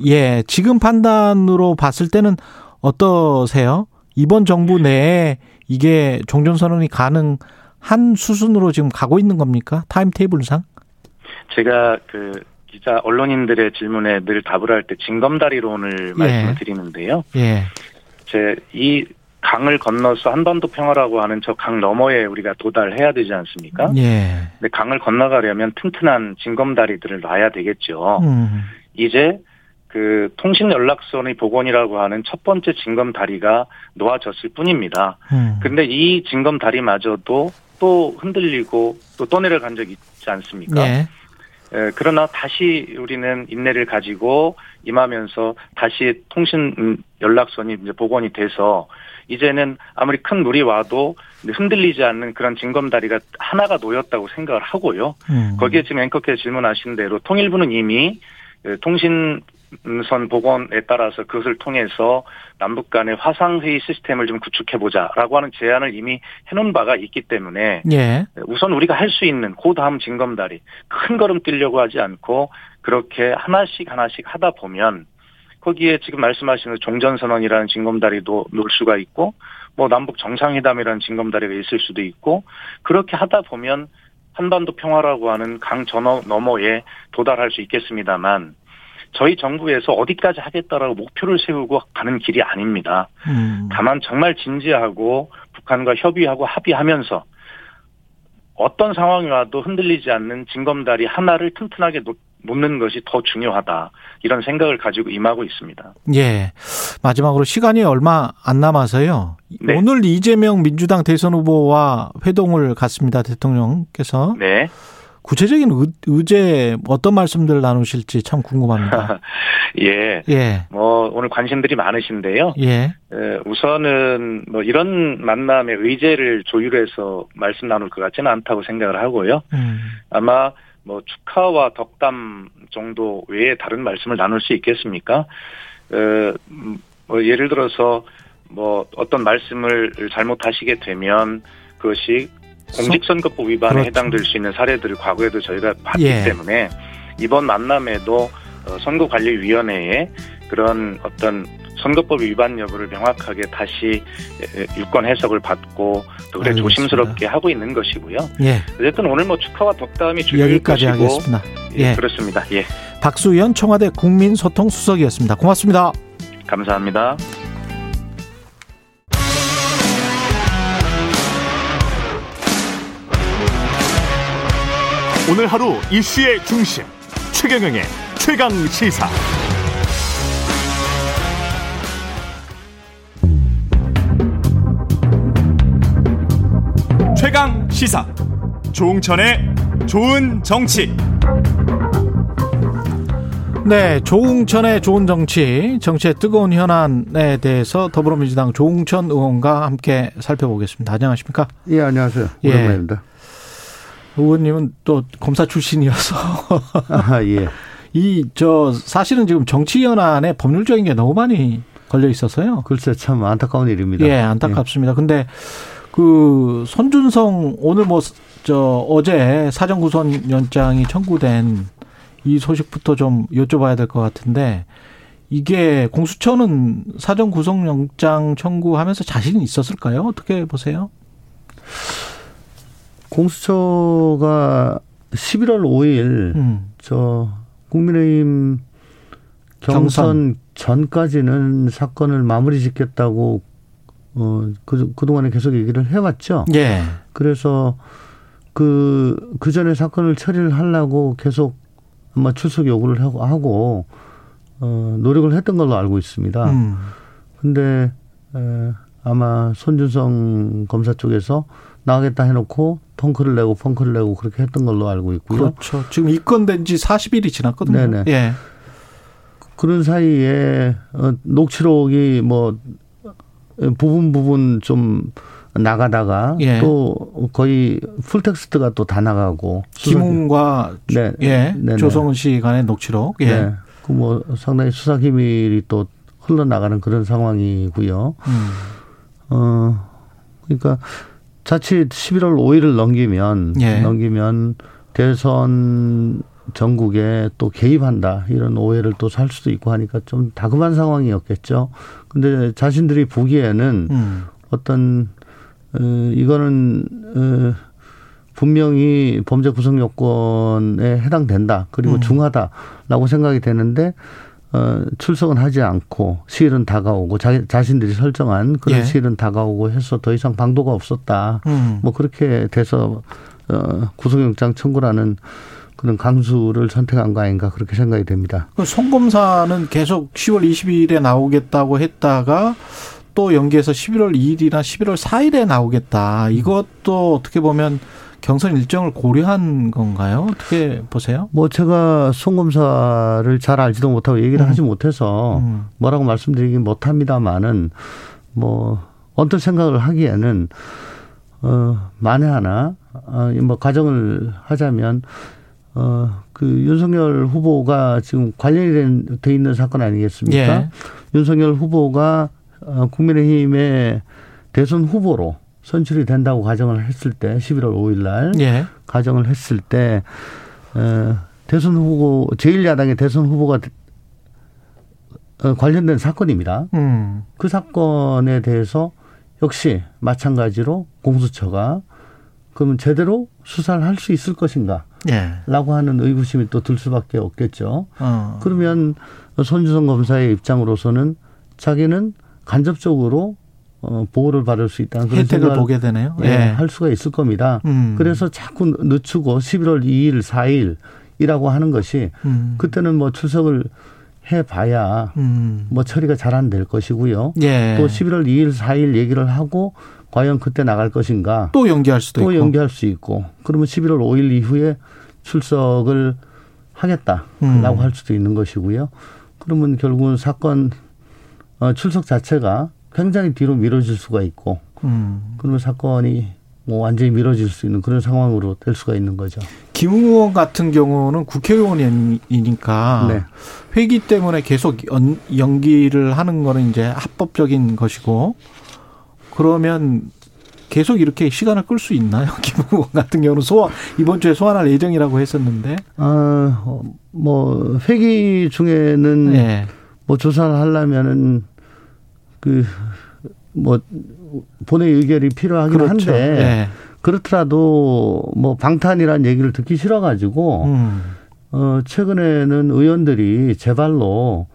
예, 지금 판단으로 봤을 때는 어떠세요? 이번 정부 내에 이게 종전선언이 가능한 수순으로 지금 가고 있는 겁니까? 타임 테이블상? 제가 그 기자 언론인들의 질문에 늘 답을 할때 징검다리론을 예. 말씀을 드리는데요. 예. 제이 강을 건너서 한반도 평화라고 하는 저 강 너머에 우리가 도달해야 되지 않습니까? 예. 근데 강을 건너가려면 튼튼한 징검다리들을 놔야 되겠죠. 음. 이제 그 통신 연락선의 복원이라고 하는 첫 번째 징검다리가 놓아졌을 뿐입니다. 음. 근데 이 징검다리마저도 또 흔들리고 또 떠내려간 적이 있지 않습니까? 예. 에, 그러나 다시 우리는 인내를 가지고 임하면서 다시 통신 음, 연락선이 이제 복원이 돼서 이제는 아무리 큰 물이 와도 흔들리지 않는 그런 징검다리가 하나가 놓였다고 생각을 하고요. 음. 거기에 지금 앵커께서 질문하신 대로 통일부는 이미 에, 통신 선 복원에 따라서 그것을 통해서 남북 간의 화상회의 시스템을 좀 구축해보자라고 하는 제안을 이미 해놓은 바가 있기 때문에 예. 우선 우리가 할 수 있는 그 다음 징검다리 큰 걸음 뛰려고 하지 않고 그렇게 하나씩 하나씩 하다 보면 거기에 지금 말씀하시는 종전선언이라는 징검다리도 놓을 수가 있고 뭐 남북 정상회담이라는 징검다리가 있을 수도 있고 그렇게 하다 보면 한반도 평화라고 하는 강 전어 너머에 도달할 수 있겠습니다만 저희 정부에서 어디까지 하겠다라고 목표를 세우고 가는 길이 아닙니다. 음. 다만 정말 진지하고 북한과 협의하고 합의하면서 어떤 상황이 와도 흔들리지 않는 징검다리 하나를 튼튼하게 놓, 놓는 것이 더 중요하다. 이런 생각을 가지고 임하고 있습니다. 예. 마지막으로 시간이 얼마 안 남아서요. 네. 오늘 이재명 민주당 대선 후보와 회동을 갔습니다. 대통령께서. 네. 구체적인 의, 의제 어떤 말씀들 나누실지 참 궁금합니다. 예. 예. 뭐 오늘 관심들이 많으신데요. 예. 에, 우선은 뭐 이런 만남의 의제를 조율해서 말씀 나눌 것 같지는 않다고 생각을 하고요. 음. 아마 뭐 축하와 덕담 정도 외에 다른 말씀을 나눌 수 있겠습니까? 어, 음, 뭐 예를 들어서 뭐 어떤 말씀을 잘못하시게 되면 그것이 공직선거법 위반에 그렇죠. 해당될 수 있는 사례들을 과거에도 저희가 봤기 예. 때문에 이번 만남에도 어, 선거관리위원회에 그런 어떤 선거법 위반 여부를 명확하게 다시 에, 유권 해석을 받고 또 그래 알겠습니다. 조심스럽게 하고 있는 것이고요. 예. 어쨌든 오늘 뭐 축하와 덕담이 여기까지 것이고 하겠습니다. 예, 예. 그렇습니다. 예, 박수현 청와대 국민소통수석이었습니다. 고맙습니다. 감사합니다. 오늘 하루 이슈의 중심 최경영의 최강 시사. 최강 시사 조웅천의 좋은 정치. 네, 조웅천의 좋은 정치, 정치의 뜨거운 현안에 대해서 더불어민주당 조웅천 의원과 함께 살펴보겠습니다. 안녕하십니까? 예, 안녕하세요. 예. 오랜만입니다. 의원님은 또 검사 출신이어서 아, 예. 이 저 사실은 지금 정치 현안에 법률적인 게 너무 많이 걸려 있어서요. 글쎄 참 안타까운 일입니다. 예, 안타깝습니다. 근데 그 손준성 오늘 뭐 저 어제 사전 구속 연장이 청구된 이 소식부터 좀 여쭤봐야 될 것 같은데 이게 공수처는 사전 구속 영장 청구하면서 자신이 있었을까요? 어떻게 보세요? 공수처가 11월 5일 음. 저 국민의힘 경선 전까지는 사건을 마무리 짓겠다고 어, 그, 그동안에 계속 얘기를 해 왔죠. 예. 그래서 그, 그 전에 사건을 처리를 하려고 계속 아마 출석 요구를 하고, 하고 어, 노력을 했던 걸로 알고 있습니다. 음. 근데, 에, 아마 손준성 검사 쪽에서 나가겠다 해놓고 펑크를 내고 펑크를 내고 그렇게 했던 걸로 알고 있고요. 그렇죠. 지금 입건된 지 40일이 지났거든요. 네네. 예. 그런 사이에 어, 녹취록이 뭐 부분 부분 좀 나가다가 예. 또 거의 풀텍스트가 또 다 나가고 김웅과 네. 예. 네네. 조성은 씨 간의 녹취록. 예. 네. 그 뭐 상당히 수사 기밀이 또 흘러나가는 그런 상황이고요. 음. 어 그러니까 자칫 11월 5일을 넘기면 예. 넘기면 대선 전국에 또 개입한다 이런 오해를 또 살 수도 있고 하니까 좀 다급한 상황이었겠죠. 근데 자신들이 보기에는 음. 어떤 어, 이거는 어, 분명히 범죄 구성 요건에 해당된다 그리고 음. 중하다라고 생각이 되는데 어, 출석은 하지 않고 시일은 다가오고 자, 자신들이 설정한 그런 예. 시일은 다가오고 해서 더 이상 방도가 없었다. 음. 뭐 그렇게 돼서 어, 구속영장 청구라는 그런 강수를 선택한 거 아닌가 그렇게 생각이 됩니다. 그 송검사는 계속 10월 20일에 나오겠다고 했다가 또 연기해서 11월 2일이나 11월 4일에 나오겠다. 이것도 어떻게 보면 경선 일정을 고려한 건가요? 어떻게 보세요? 뭐 제가 송 검사를 잘 알지도 못하고 얘기를 음. 하지 못해서 음. 뭐라고 말씀드리긴 못합니다만은 뭐 언뜻 생각을 하기에는 어 만에 하나 어뭐 가정을 하자면 어그 윤석열 후보가 지금 관련이 된- 돼 있는 사건 아니겠습니까? 예. 윤석열 후보가 어, 국민의힘의 대선 후보로 선출이 된다고 가정을 했을 때 11월 5일 날 예. 가정을 했을 때 어, 대선 후보 제1야당의 대선 후보가 어, 관련된 사건입니다. 음. 그 사건에 대해서 역시 마찬가지로 공수처가 그러면 제대로 수사를 할 수 있을 것인가? 예. 라고 하는 의구심이 또 들 수밖에 없겠죠. 어. 그러면 손주성 검사의 입장으로서는 자기는 간접적으로 어, 보호를 받을 수 있다는 그런 혜택을 보게 되네요. 예, 예. 할 수가 있을 겁니다. 음. 그래서 자꾸 늦추고 11월 2일, 4일이라고 하는 것이 음. 그때는 뭐 출석을 해봐야 음. 뭐 처리가 잘 안 될 것이고요. 예. 또 11월 2일, 4일 얘기를 하고 과연 그때 나갈 것인가 또 연기할 수도 또 있고. 연기할 수 있고 그러면 11월 5일 이후에 출석을 하겠다라고 음. 할 수도 있는 것이고요. 그러면 결국은 사건 어, 출석 자체가 굉장히 뒤로 미뤄질 수가 있고 음. 그러면 사건이 뭐 완전히 미뤄질 수 있는 그런 상황으로 될 수가 있는 거죠. 김 의원 같은 경우는 국회의원이니까 네. 회기 때문에 계속 연, 연기를 하는 거는 이제 합법적인 것이고 그러면 계속 이렇게 시간을 끌 수 있나요? 김 의원 같은 경우는 소환 이번 주에 소환할 예정이라고 했었는데. 아, 어, 뭐 회기 중에는 예. 뭐 조사를 하려면은 그 뭐 본회의 의결이 필요하긴 그렇죠. 한데 예. 그렇더라도 뭐 방탄이라는 얘기를 듣기 싫어가지고 음. 어 최근에는 의원들이 제발로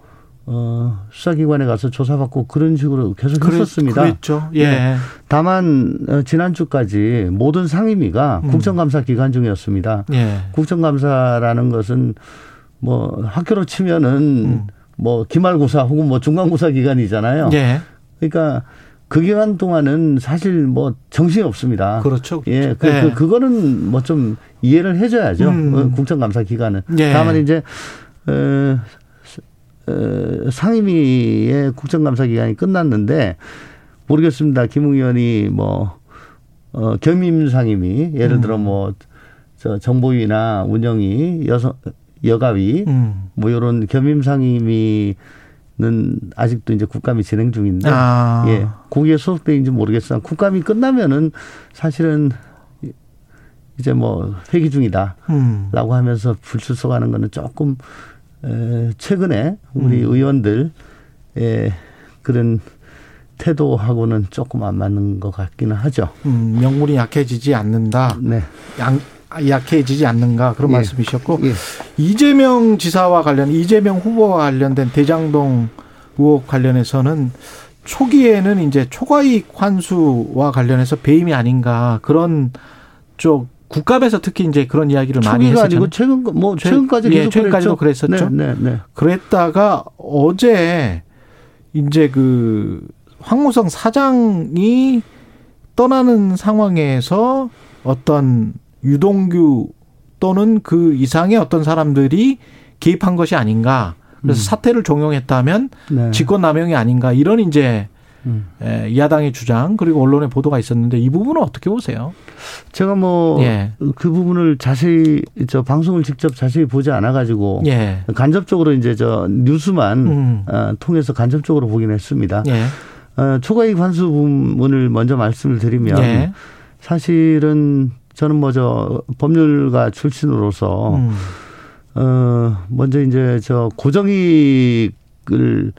어 수사기관에 가서 조사받고 그런 식으로 계속 그랬- 했었습니다. 그랬죠. 예. 네. 다만 어, 지난주까지 모든 상임위가 음. 국정감사 기간 중이었습니다. 예. 국정감사라는 것은 뭐 학교로 치면은 음. 뭐 기말고사 혹은 뭐 중간고사 기간이잖아요. 예. 그러니까 그 기간 동안은 사실 뭐 정신이 없습니다. 그렇죠. 예, 그, 예. 그, 그거는 뭐 좀 이해를 해줘야죠. 음. 어, 국정감사 기간은. 예. 다만 이제, 어, 어, 상임위의 국정감사 기간이 끝났는데 모르겠습니다. 김웅 의원이 뭐, 어, 겸임 상임위, 예를 들어 음. 뭐, 저 정보위나 운영위, 여성, 여가위, 음. 뭐 이런 겸임 상임위 는 아직도 이제 국감이 진행 중인데 아. 예 거기에 소속되는지 모르겠으나 국감이 끝나면은 사실은 이제 뭐 회기 중이다라고 음. 하면서 불출석하는 거는 조금 에, 최근에 우리 음. 의원들의 그런 태도하고는 조금 안 맞는 것 같기는 하죠. 음, 명분이 약해지지 않는다. 네. 양, 약해지지 않는가 그런 예. 말씀이셨고 예. 이재명 지사와 관련 이재명 후보와 관련된 대장동 의혹 관련해서는 초기에는 이제 초과이익 환수와 관련해서 배임이 아닌가 그런 쪽 국감에서 특히 이제 그런 이야기를 많이 했었잖아요. 최근 뭐 최- 최근까지 예, 계속 최근까지도 그랬죠. 그랬었죠. 네, 네, 네. 그랬다가 어제 이제 그 황무성 사장이 떠나는 상황에서 어떤 유동규 또는 그 이상의 어떤 사람들이 개입한 것이 아닌가. 그래서 음. 사퇴를 종용했다면 네. 직권남용이 아닌가 이런 이제 음. 에, 야당의 주장 그리고 언론의 보도가 있었는데 이 부분은 어떻게 보세요? 제가 뭐그 예. 부분을 자세히 저 방송을 직접 자세히 보지 않아 가지고 예. 간접적으로 이제 저 뉴스만 음. 어, 통해서 간접적으로 보긴 했습니다. 예. 어, 초과이익 환수 부분을 먼저 말씀을 드리면 예. 사실은 저는 뭐 저 법률가 출신으로서 음. 어 먼저 이제 저 고정이익을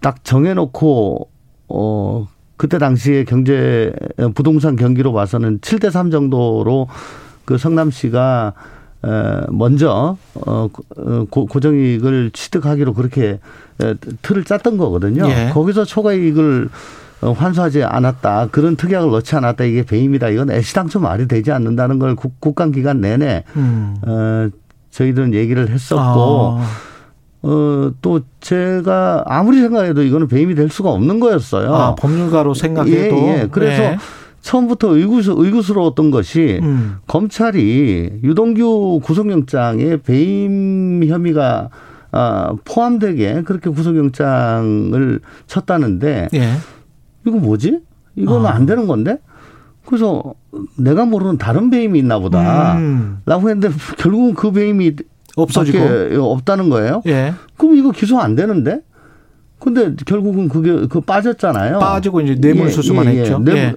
딱 정해놓고 어 그때 당시에 경제 부동산 경기로 봐서는 7대 3 정도로 그 성남시가 에, 먼저 어 고- 고정이익을 취득하기로 그렇게 에, 틀을 짰던 거거든요. 예. 거기서 초과이익을 어, 환수하지 않았다. 그런 특약을 넣지 않았다. 이게 배임이다. 이건 애시당초 말이 되지 않는다는 걸 국, 국감 기간 내내 음. 어, 저희들은 얘기를 했었고 아. 어, 또 제가 아무리 생각해도 이거는 배임이 될 수가 없는 거였어요. 아, 법률가로 생각해도 예, 예. 그래서 예. 처음부터 의구스, 의구스러웠던 것이 음. 검찰이 유동규 구속영장에 배임 혐의가 아, 포함되게 그렇게 구속영장을 쳤다는데 예. 이거 뭐지? 이거는 아. 안 되는 건데? 그래서 내가 모르는 다른 배임이 있나 보다. 음. 라고 했는데 결국은 그 배임이 없어지고. 밖에 없다는 거예요. 예. 그럼 이거 기소 안 되는데? 근데 결국은 그게 그 빠졌잖아요. 빠지고 이제 뇌물 수수만 했죠. 뇌물, 예.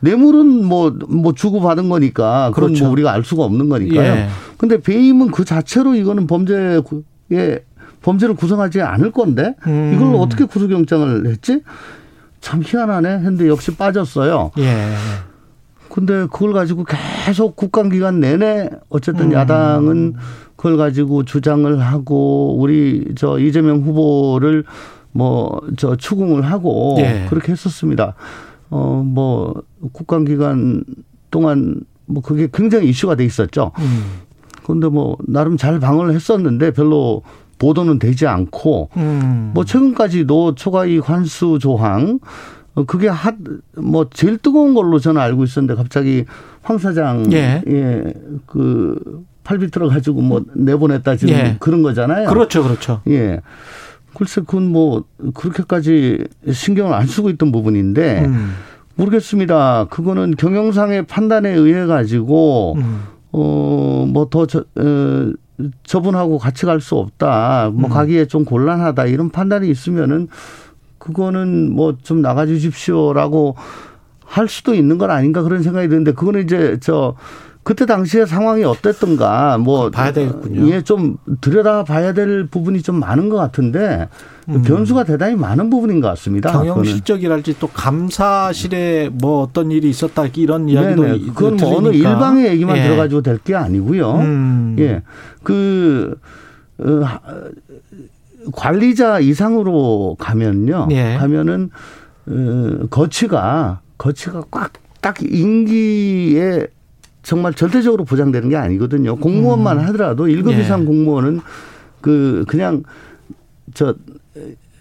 뇌물은 뭐, 뭐 주고받은 거니까. 그건 그렇죠. 뭐 우리가 알 수가 없는 거니까요. 예. 근데 배임은 그 자체로 이거는 범죄에, 범죄를 구성하지 않을 건데 음. 이걸 어떻게 구속영장을 했지? 참 희한하네 했는데 역시 빠졌어요. 예. 근데 그걸 가지고 계속 국감 기간 내내 어쨌든 음. 야당은 그걸 가지고 주장을 하고 우리 저 이재명 후보를 뭐 저 추궁을 하고 예. 그렇게 했었습니다. 어 뭐 국감 기간 동안 뭐 그게 굉장히 이슈가 돼 있었죠. 음. 그런데 뭐 나름 잘 방어를 했었는데 별로 보도는 되지 않고 음. 뭐 최근까지도 초과이익 환수 조항 어, 그게 핫 뭐 제일 뜨거운 걸로 저는 알고 있었는데 갑자기 황 사장 예. 예 그 팔비틀어 가지고 뭐 내보냈다 지금 예. 그런 거잖아요. 그렇죠, 그렇죠. 예. 글쎄 그건 뭐 그렇게까지 신경을 안 쓰고 있던 부분인데 음. 모르겠습니다. 그거는 경영상의 판단에 의해 가지고 음. 어뭐더 어, 저분하고 같이 갈 수 없다. 뭐 음. 가기에 좀 곤란하다. 이런 판단이 있으면은 그거는 뭐 좀 나가 주십시오라고 할 수도 있는 건 아닌가 그런 생각이 드는데 그거는 이제 저 그때 당시에 상황이 어땠던가 뭐 봐야 되겠군요. 예, 좀 들여다 봐야 될 부분이 좀 많은 것 같은데 음. 변수가 대단히 많은 부분인 것 같습니다. 경영. 실적이랄지 또 감사실에 뭐 어떤 일이 있었다 이런 이야기도 네네. 그건 뭐 어느. 일방의 얘기만 예. 들어가지고 될 게 아니고요. 음. 예. 그, 어, 하- 관리자 이상으로 가면요. 예. 가면은, 어, 거치가, 거치가 꽉 딱 임기에 정말 절대적으로 보장되는 게 아니거든요. 공무원만 하더라도 일급 음. 예. 이상 공무원은 그, 그냥, 저,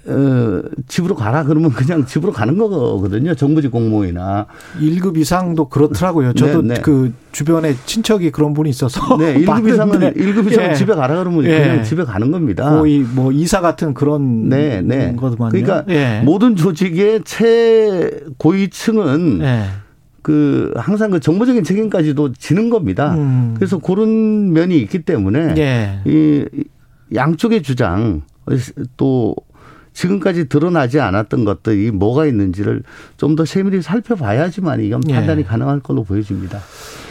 어, 집으로 가라 그러면 그냥 집으로 가는 거거든요. 정부직 공무원이나. 1급 이상도 그렇더라고요. 저도 네, 네. 그 주변에 친척이 그런 분이 있어서 네, 1급 이상은, 봤는데. 1급 이상은 예. 집에 가라 그러면 예. 그냥 집에 가는 겁니다. 거의 뭐 이사 같은 그런 네, 네. 거더만요. 그러니까 예. 모든 조직의 최고위층은 예. 그 항상 그 정보적인 책임까지도 지는 겁니다. 음. 그래서 그런 면이 있기 때문에 예. 이 양쪽의 주장 또 지금까지 드러나지 않았던 것들이 뭐가 있는지를 좀 더 세밀히 살펴봐야지만 이건 예. 판단이 가능할 걸로 보여집니다.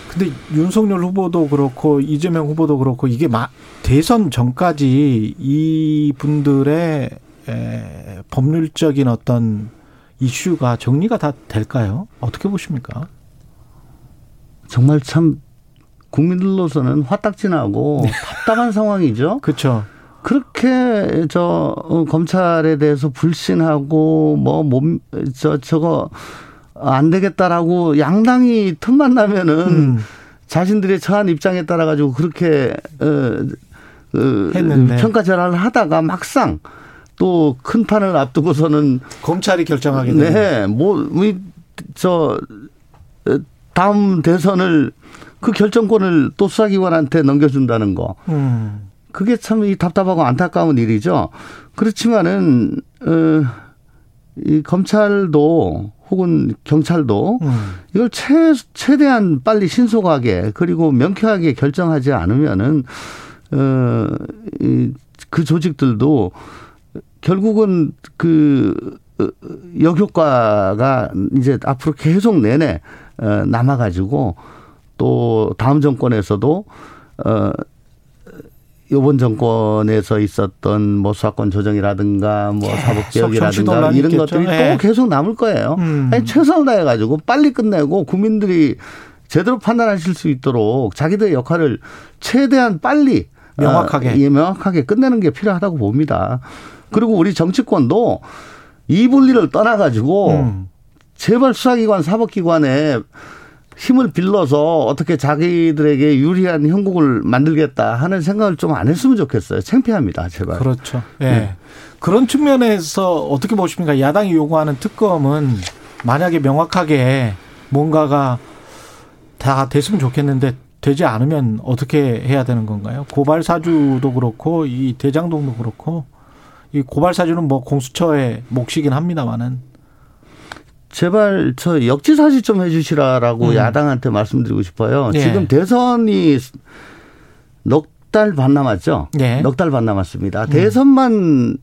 근데 윤석열 후보도 그렇고 이재명 후보도 그렇고 이게 마, 대선 전까지 이 분들의 에, 법률적인 어떤 이슈가 정리가 다 될까요? 어떻게 보십니까? 정말 참 국민들로서는 화딱지나고 답답한 상황이죠. 그렇죠. 그렇게 저 어, 검찰에 대해서 불신하고 뭐몸저 저거 안 되겠다라고 양당이 틈만 나면은 음. 자신들의 처한 입장에 따라 가지고 그렇게 어, 어, 했는데. 평가 절하를 하다가 막상 또 큰 판을 앞두고서는 검찰이 결정하게 되는. 네, 뭐저 다음 대선을 그 결정권을 또 수사기관한테 넘겨준다는 거. 음. 그게 참 이 답답하고 안타까운 일이죠. 그렇지만은 어 이 검찰도 혹은 경찰도 음. 이걸 최 최대한 빨리 신속하게 그리고 명쾌하게 결정하지 않으면은 어 이 그 조직들도 결국은 그 어, 역효과가 이제 앞으로 계속 내내 어 남아가지고 또 다음 정권에서도 어 이번 정권에서 있었던 뭐 수사권 조정이라든가 뭐 사법 정치 개혁이라든가 논란이 이런 있겠죠. 것들이 예. 또 계속 남을 거예요. 음. 아니, 최선을 다해 가지고 빨리 끝내고 국민들이 제대로 판단하실 수 있도록 자기들의 역할을 최대한 빨리 명확하게. 아, 예, 명확하게 끝내는 게 필요하다고 봅니다. 그리고 우리 정치권도 이 분리를 떠나 가지고 음. 제발 수사기관, 사법기관에 힘을 빌려서 어떻게 자기들에게 유리한 형국을 만들겠다 하는 생각을 좀 안 했으면 좋겠어요. 창피합니다, 제발. 그렇죠. 예. 네. 그런 측면에서 어떻게 보십니까? 야당이 요구하는 특검은 만약에 명확하게 뭔가가 다 됐으면 좋겠는데 되지 않으면 어떻게 해야 되는 건가요? 고발 사주도 그렇고 이 대장동도 그렇고 이 고발 사주는 뭐 공수처의 몫이긴 합니다만은 제발 저 역지사지 좀 해주시라라고 음. 야당한테 말씀드리고 싶어요. 예. 지금 대선이 넉 달 반 남았죠. 예. 넉달 반 남았습니다. 대선만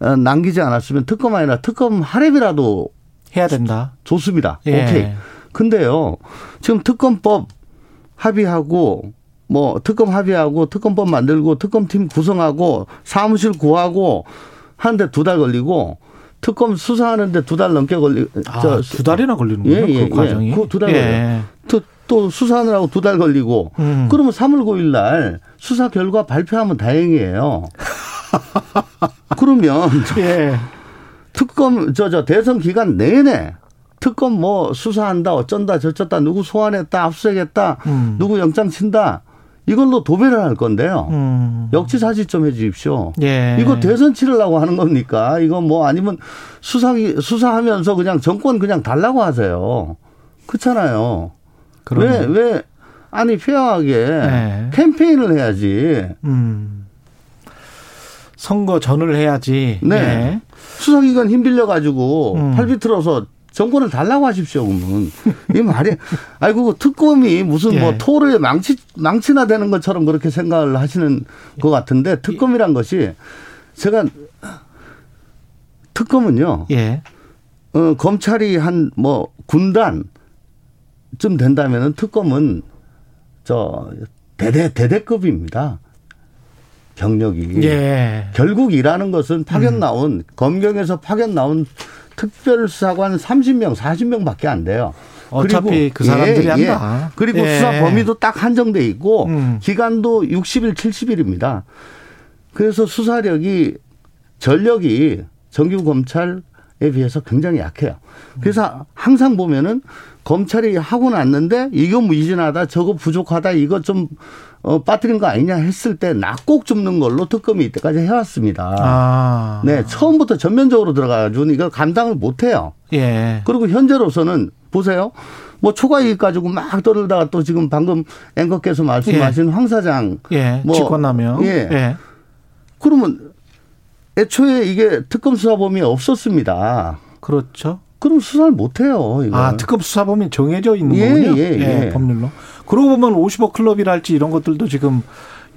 어, 남기지 않았으면 특검 아니라 특검 하랩이라도 해야 된다. 좋습니다. 예. 오케이. 근데요, 지금 특검법 합의하고 뭐 특검 합의하고 특검법 만들고 특검팀 구성하고 사무실 구하고 하는데 두 달 걸리고 특검 수사하는데 두 달 넘게 걸리. 아, 두 달이나 걸리는군요. 예, 예, 그 과정이. 예. 그두달 예. 걸려요. 또, 또 수사하느라고 두 달 걸리고. 음. 그러면 3월 9일 날 수사 결과 발표하면 다행이에요. 그러면 예. 특검 저저 대선 기간 내내 특검 뭐 수사한다 어쩐다 저쩐다 누구 소환했다 압수수색했다 음. 누구 영장 친다 이걸로 도배를 할 건데요. 음. 역지사지 좀 해주십시오. 예. 이거 대선 치르려고 하는 겁니까? 이거 뭐 아니면 수사 수사하면서 그냥 정권 그냥 달라고 하세요. 그렇잖아요. 왜 그러네. 왜 아니 페어하게 네. 캠페인을 해야지. 음. 선거 전을 해야지. 네. 예. 수사기관 힘 빌려 가지고 음. 팔 비틀어서 정권을 달라고 하십시오, 그러면. 이 말이, 아이고, 특검이 무슨 뭐 예. 토르에 망치, 망치나 되는 것처럼 그렇게 생각을 하시는 것 같은데, 특검이란 것이, 제가, 특검은요, 예. 어, 검찰이 한 뭐, 군단 좀 된다면은 특검은 저, 대대, 대대급입니다. 경력이. 예. 결국 일하는 것은 파견 나온 검경에서 파견 나온 특별수사관 30명, 40명 밖에 안 돼요. 어차피 그리고- 그 사람들이 예, 한다. 예. 그리고 예. 수사 범위도 딱 한정돼 있고 음. 기간도 60일, 70일입니다. 그래서 수사력이 전력이 정규 검찰에 비해서 굉장히 약해요. 그래서 항상 보면은 검찰이 하고 났는데 이거 무의진하다, 저거 부족하다, 이거 좀 어, 빠뜨린 거 아니냐 했을 때 낙곡 줍는 걸로 특검이 이때까지 해왔습니다. 아. 네, 처음부터 전면적으로 들어가가지고 이걸 감당을 못해요. 예. 그리고 현재로서는 보세요. 뭐 초과 이익 가지고 막 떠들다가 또 지금 방금 앵커께서 말씀하신 황 사장. 예. 뭐, 직권남용. 예. 예. 그러면 애초에 이게 특검 수사범위 없었습니다. 그렇죠. 그럼 수사를 못 해요. 이거. 아, 특검 수사 범위 정해져 있는 예, 거군요. 예, 예. 법률로. 그러고 보면 50억 클럽이랄지 이런 것들도 지금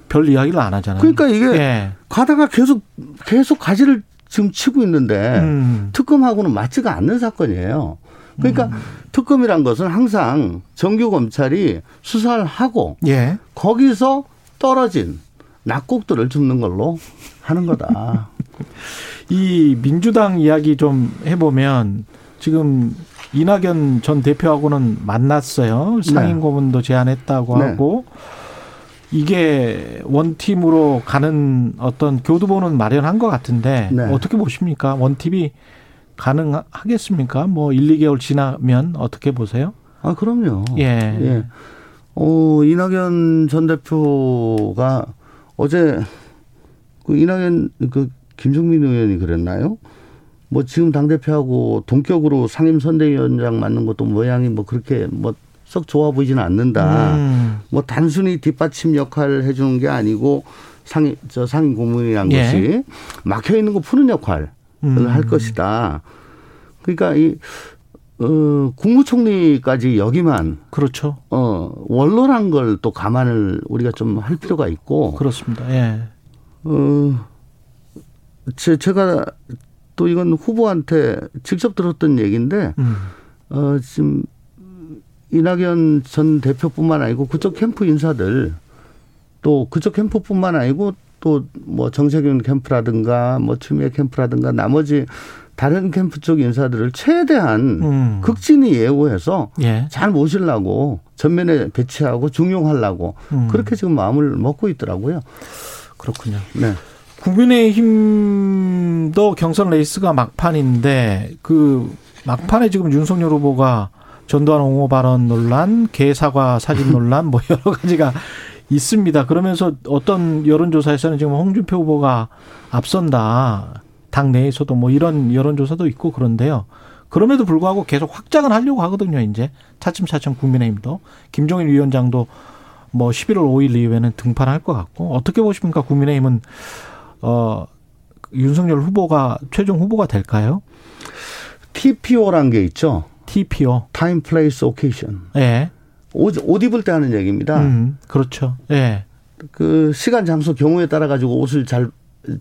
별 이야기를 안 하잖아요. 그러니까 이게 예. 가다가 계속 계속 가지를 지금 치고 있는데 음. 특검하고는 맞지가 않는 사건이에요. 그러니까 특검이란 것은 항상 정규 검찰이 수사를 하고 예. 거기서 떨어진 낙곡들을 줍는 걸로 하는 거다. 이 민주당 이야기 좀 해보면 지금 이낙연 전 대표하고는 만났어요. 상임 네. 고문도 제안했다고 네. 하고 이게 원팀으로 가는 어떤 교두보는 마련한 것 같은데 네. 어떻게 보십니까? 원팀이 가능하겠습니까? 뭐 1, 2개월 지나면 어떻게 보세요? 아, 그럼요. 예. 예. 어, 이낙연 전 대표가 어제 그 이낙연 그 김종민 의원이 그랬나요? 뭐 지금 당 대표하고 동격으로 상임선대위원장 맡는 것도 모양이 뭐 그렇게 뭐 썩 좋아 보이지는 않는다. 음. 뭐 단순히 뒷받침 역할을 해주는 게 아니고 상임 저 상임 고문이란 예. 것이 막혀 있는 거 푸는 역할을 음. 할 것이다. 그러니까 이 어, 국무총리까지 여기만 그렇죠. 어 원로란 걸 또 감안을 우리가 좀 할 필요가 있고 그렇습니다. 예. 어 제, 제가 또 이건 후보한테 직접 들었던 얘기인데 음. 어 지금 이낙연 전 대표뿐만 아니고 그쪽 캠프 인사들 또 그쪽 캠프뿐만 아니고 또 뭐 정세균 캠프라든가 뭐 추미애 캠프라든가 나머지 다른 캠프 쪽 인사들을 최대한 음. 극진히 예우해서 예. 잘 모시려고 전면에 배치하고 중용하려고 음. 그렇게 지금 마음을 먹고 있더라고요. 그렇군요. 네. 국민의힘도 경선 레이스가 막판인데 그 막판에 지금 윤석열 후보가 전두환 옹호 발언 논란, 개 사과 사진 논란 뭐 여러 가지가 있습니다. 그러면서 어떤 여론조사에서는 지금 홍준표 후보가 앞선다. 당 내에서도 뭐 이런 여론조사도 있고 그런데요. 그럼에도 불구하고 계속 확장을 하려고 하거든요, 이제. 차츰차츰 국민의힘도. 김종인 위원장도 뭐 11월 5일 이후에는 등판할 것 같고. 어떻게 보십니까? 국민의힘은, 어, 윤석열 후보가 최종 후보가 될까요? TPO란 게 있죠. TPO. Time, Place, Occasion. 예. 옷, 옷 입을 때 하는 얘기입니다. 음, 그렇죠. 예. 그 시간, 장소, 경우에 따라 가지고 옷을 잘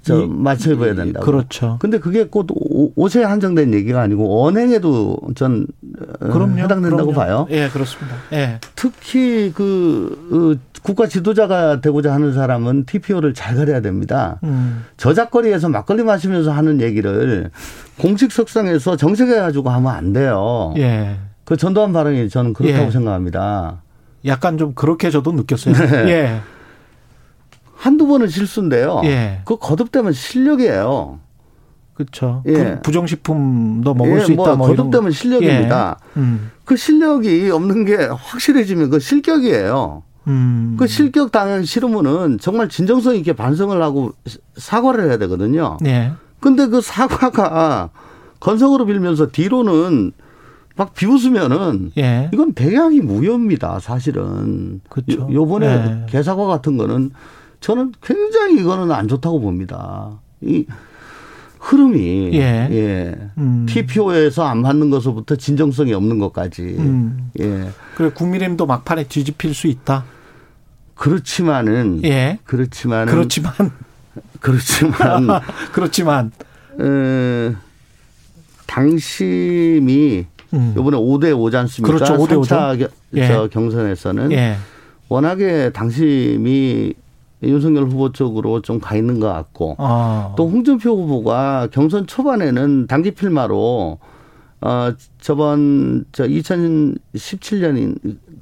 저, 이- 맞춰 입어야 된다고. 그렇죠. 근데 그게 꼭 오- 옷에 한정된 얘기가 아니고 언행에도 전 어, 그럼요. 해당된다고 그럼요. 봐요. 예, 그렇습니다. 예. 특히 그 어, 국가 지도자가 되고자 하는 사람은 TPO를 잘 가려야 됩니다. 음, 저작거리에서 막걸리 마시면서 하는 얘기를 공식 석상에서 정색해 가지고 하면 안 돼요. 예. 그 전두환 발언이 저는 그렇다고 예. 생각합니다. 약간 좀 그렇게 저도 느꼈어요. 네. 예. 한두 번은 실수인데요. 예. 그 거듭되면 실력이에요. 그렇죠. 예. 부, 정식품도 먹을 예, 수 있다. 뭐 이런 거듭되면 거. 실력입니다. 예. 음. 그 실력이 없는 게 확실해지면 그 실격이에요. 음. 그 실격 당하기 싫으면은 정말 진정성 있게 반성을 하고 사과를 해야 되거든요. 예. 근데 그 사과가 건성으로 빌면서 뒤로는 막 비웃으면은 예. 이건 백약이 무효입니다, 사실은. 그렇죠. 요- 요번에 예. 개사과 같은 거는 저는 굉장히 이거는 안 좋다고 봅니다. 이 흐름이 예. 예. 음. TPO에서 안 맞는 것부터 진정성이 없는 것까지. 음. 예. 그래 국민의힘도 막판에 뒤집힐 수 있다. 그렇지만은 예. 그렇지만은 그렇지만 그렇지만 그렇지만 어, 당심이 음. 이번에 5대 5지 않습니까? 그렇죠. 5대 5죠. 3차 겨- 예. 저 경선에서는 예. 워낙에 당심이 윤석열 후보 쪽으로 좀 가 있는 것 같고 어. 또 홍준표 후보가 경선 초반에는 단기 필마로 어 저번 저 2017년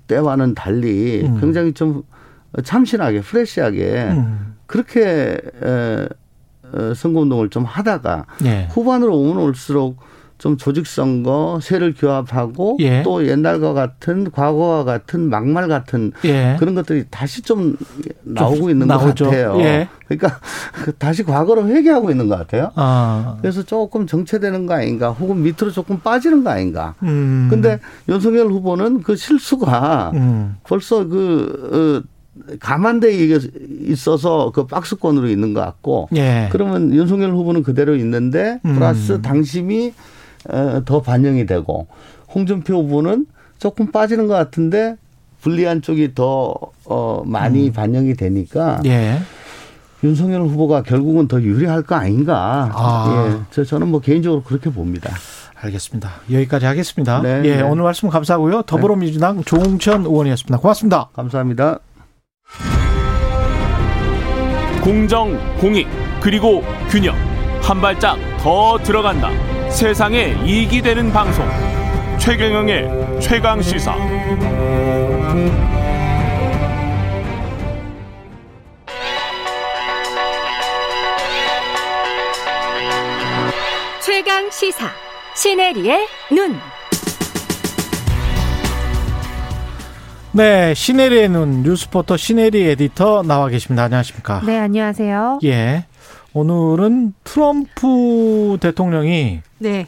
때와는 달리 음. 굉장히 좀 참신하게 프레시하게 음. 그렇게 에, 어, 선거운동을 좀 하다가 예. 후반으로 오면 올수록 좀 조직선거, 세를 규합하고 예. 또 옛날과 같은 과거와 같은 막말 같은 예. 그런 것들이 다시 좀 나오고 있는 나오죠. 것 같아요. 예. 그러니까 그 다시 과거로 회귀하고 있는 것 같아요. 아. 그래서 조금 정체되는 거 아닌가, 혹은 밑으로 조금 빠지는 거 아닌가. 음. 근데 윤석열 후보는 그 실수가 음. 벌써 그 어, 감안돼 있어서 그 박스권으로 있는 것 같고 예. 그러면 윤석열 후보는 그대로 있는데 음. 플러스 당심이 어, 더 반영이 되고 홍준표 후보는 조금 빠지는 것 같은데 불리한 쪽이 더 어, 많이 반영이 되니까 음. 예. 윤석열 후보가 결국은 더 유리할 거 아닌가. 아. 예, 저 저는 뭐 개인적으로 그렇게 봅니다. 알겠습니다. 여기까지 하겠습니다. 네, 예, 네. 오늘 말씀 감사하고요. 더불어민주당 조홍천 의원이었습니다. 고맙습니다. 감사합니다. 공정, 공익, 그리고 균형. 한 발짝 더 들어간다. 세상에 이익이 되는 방송 최경영의 최강 시사 최강 시사 시네리의 눈 네, 시네리의 눈 뉴스포터 시네리 에디터 나와 계십니다. 안녕하십니까? 네, 안녕하세요. 예. 오늘은 트럼프 대통령이 네.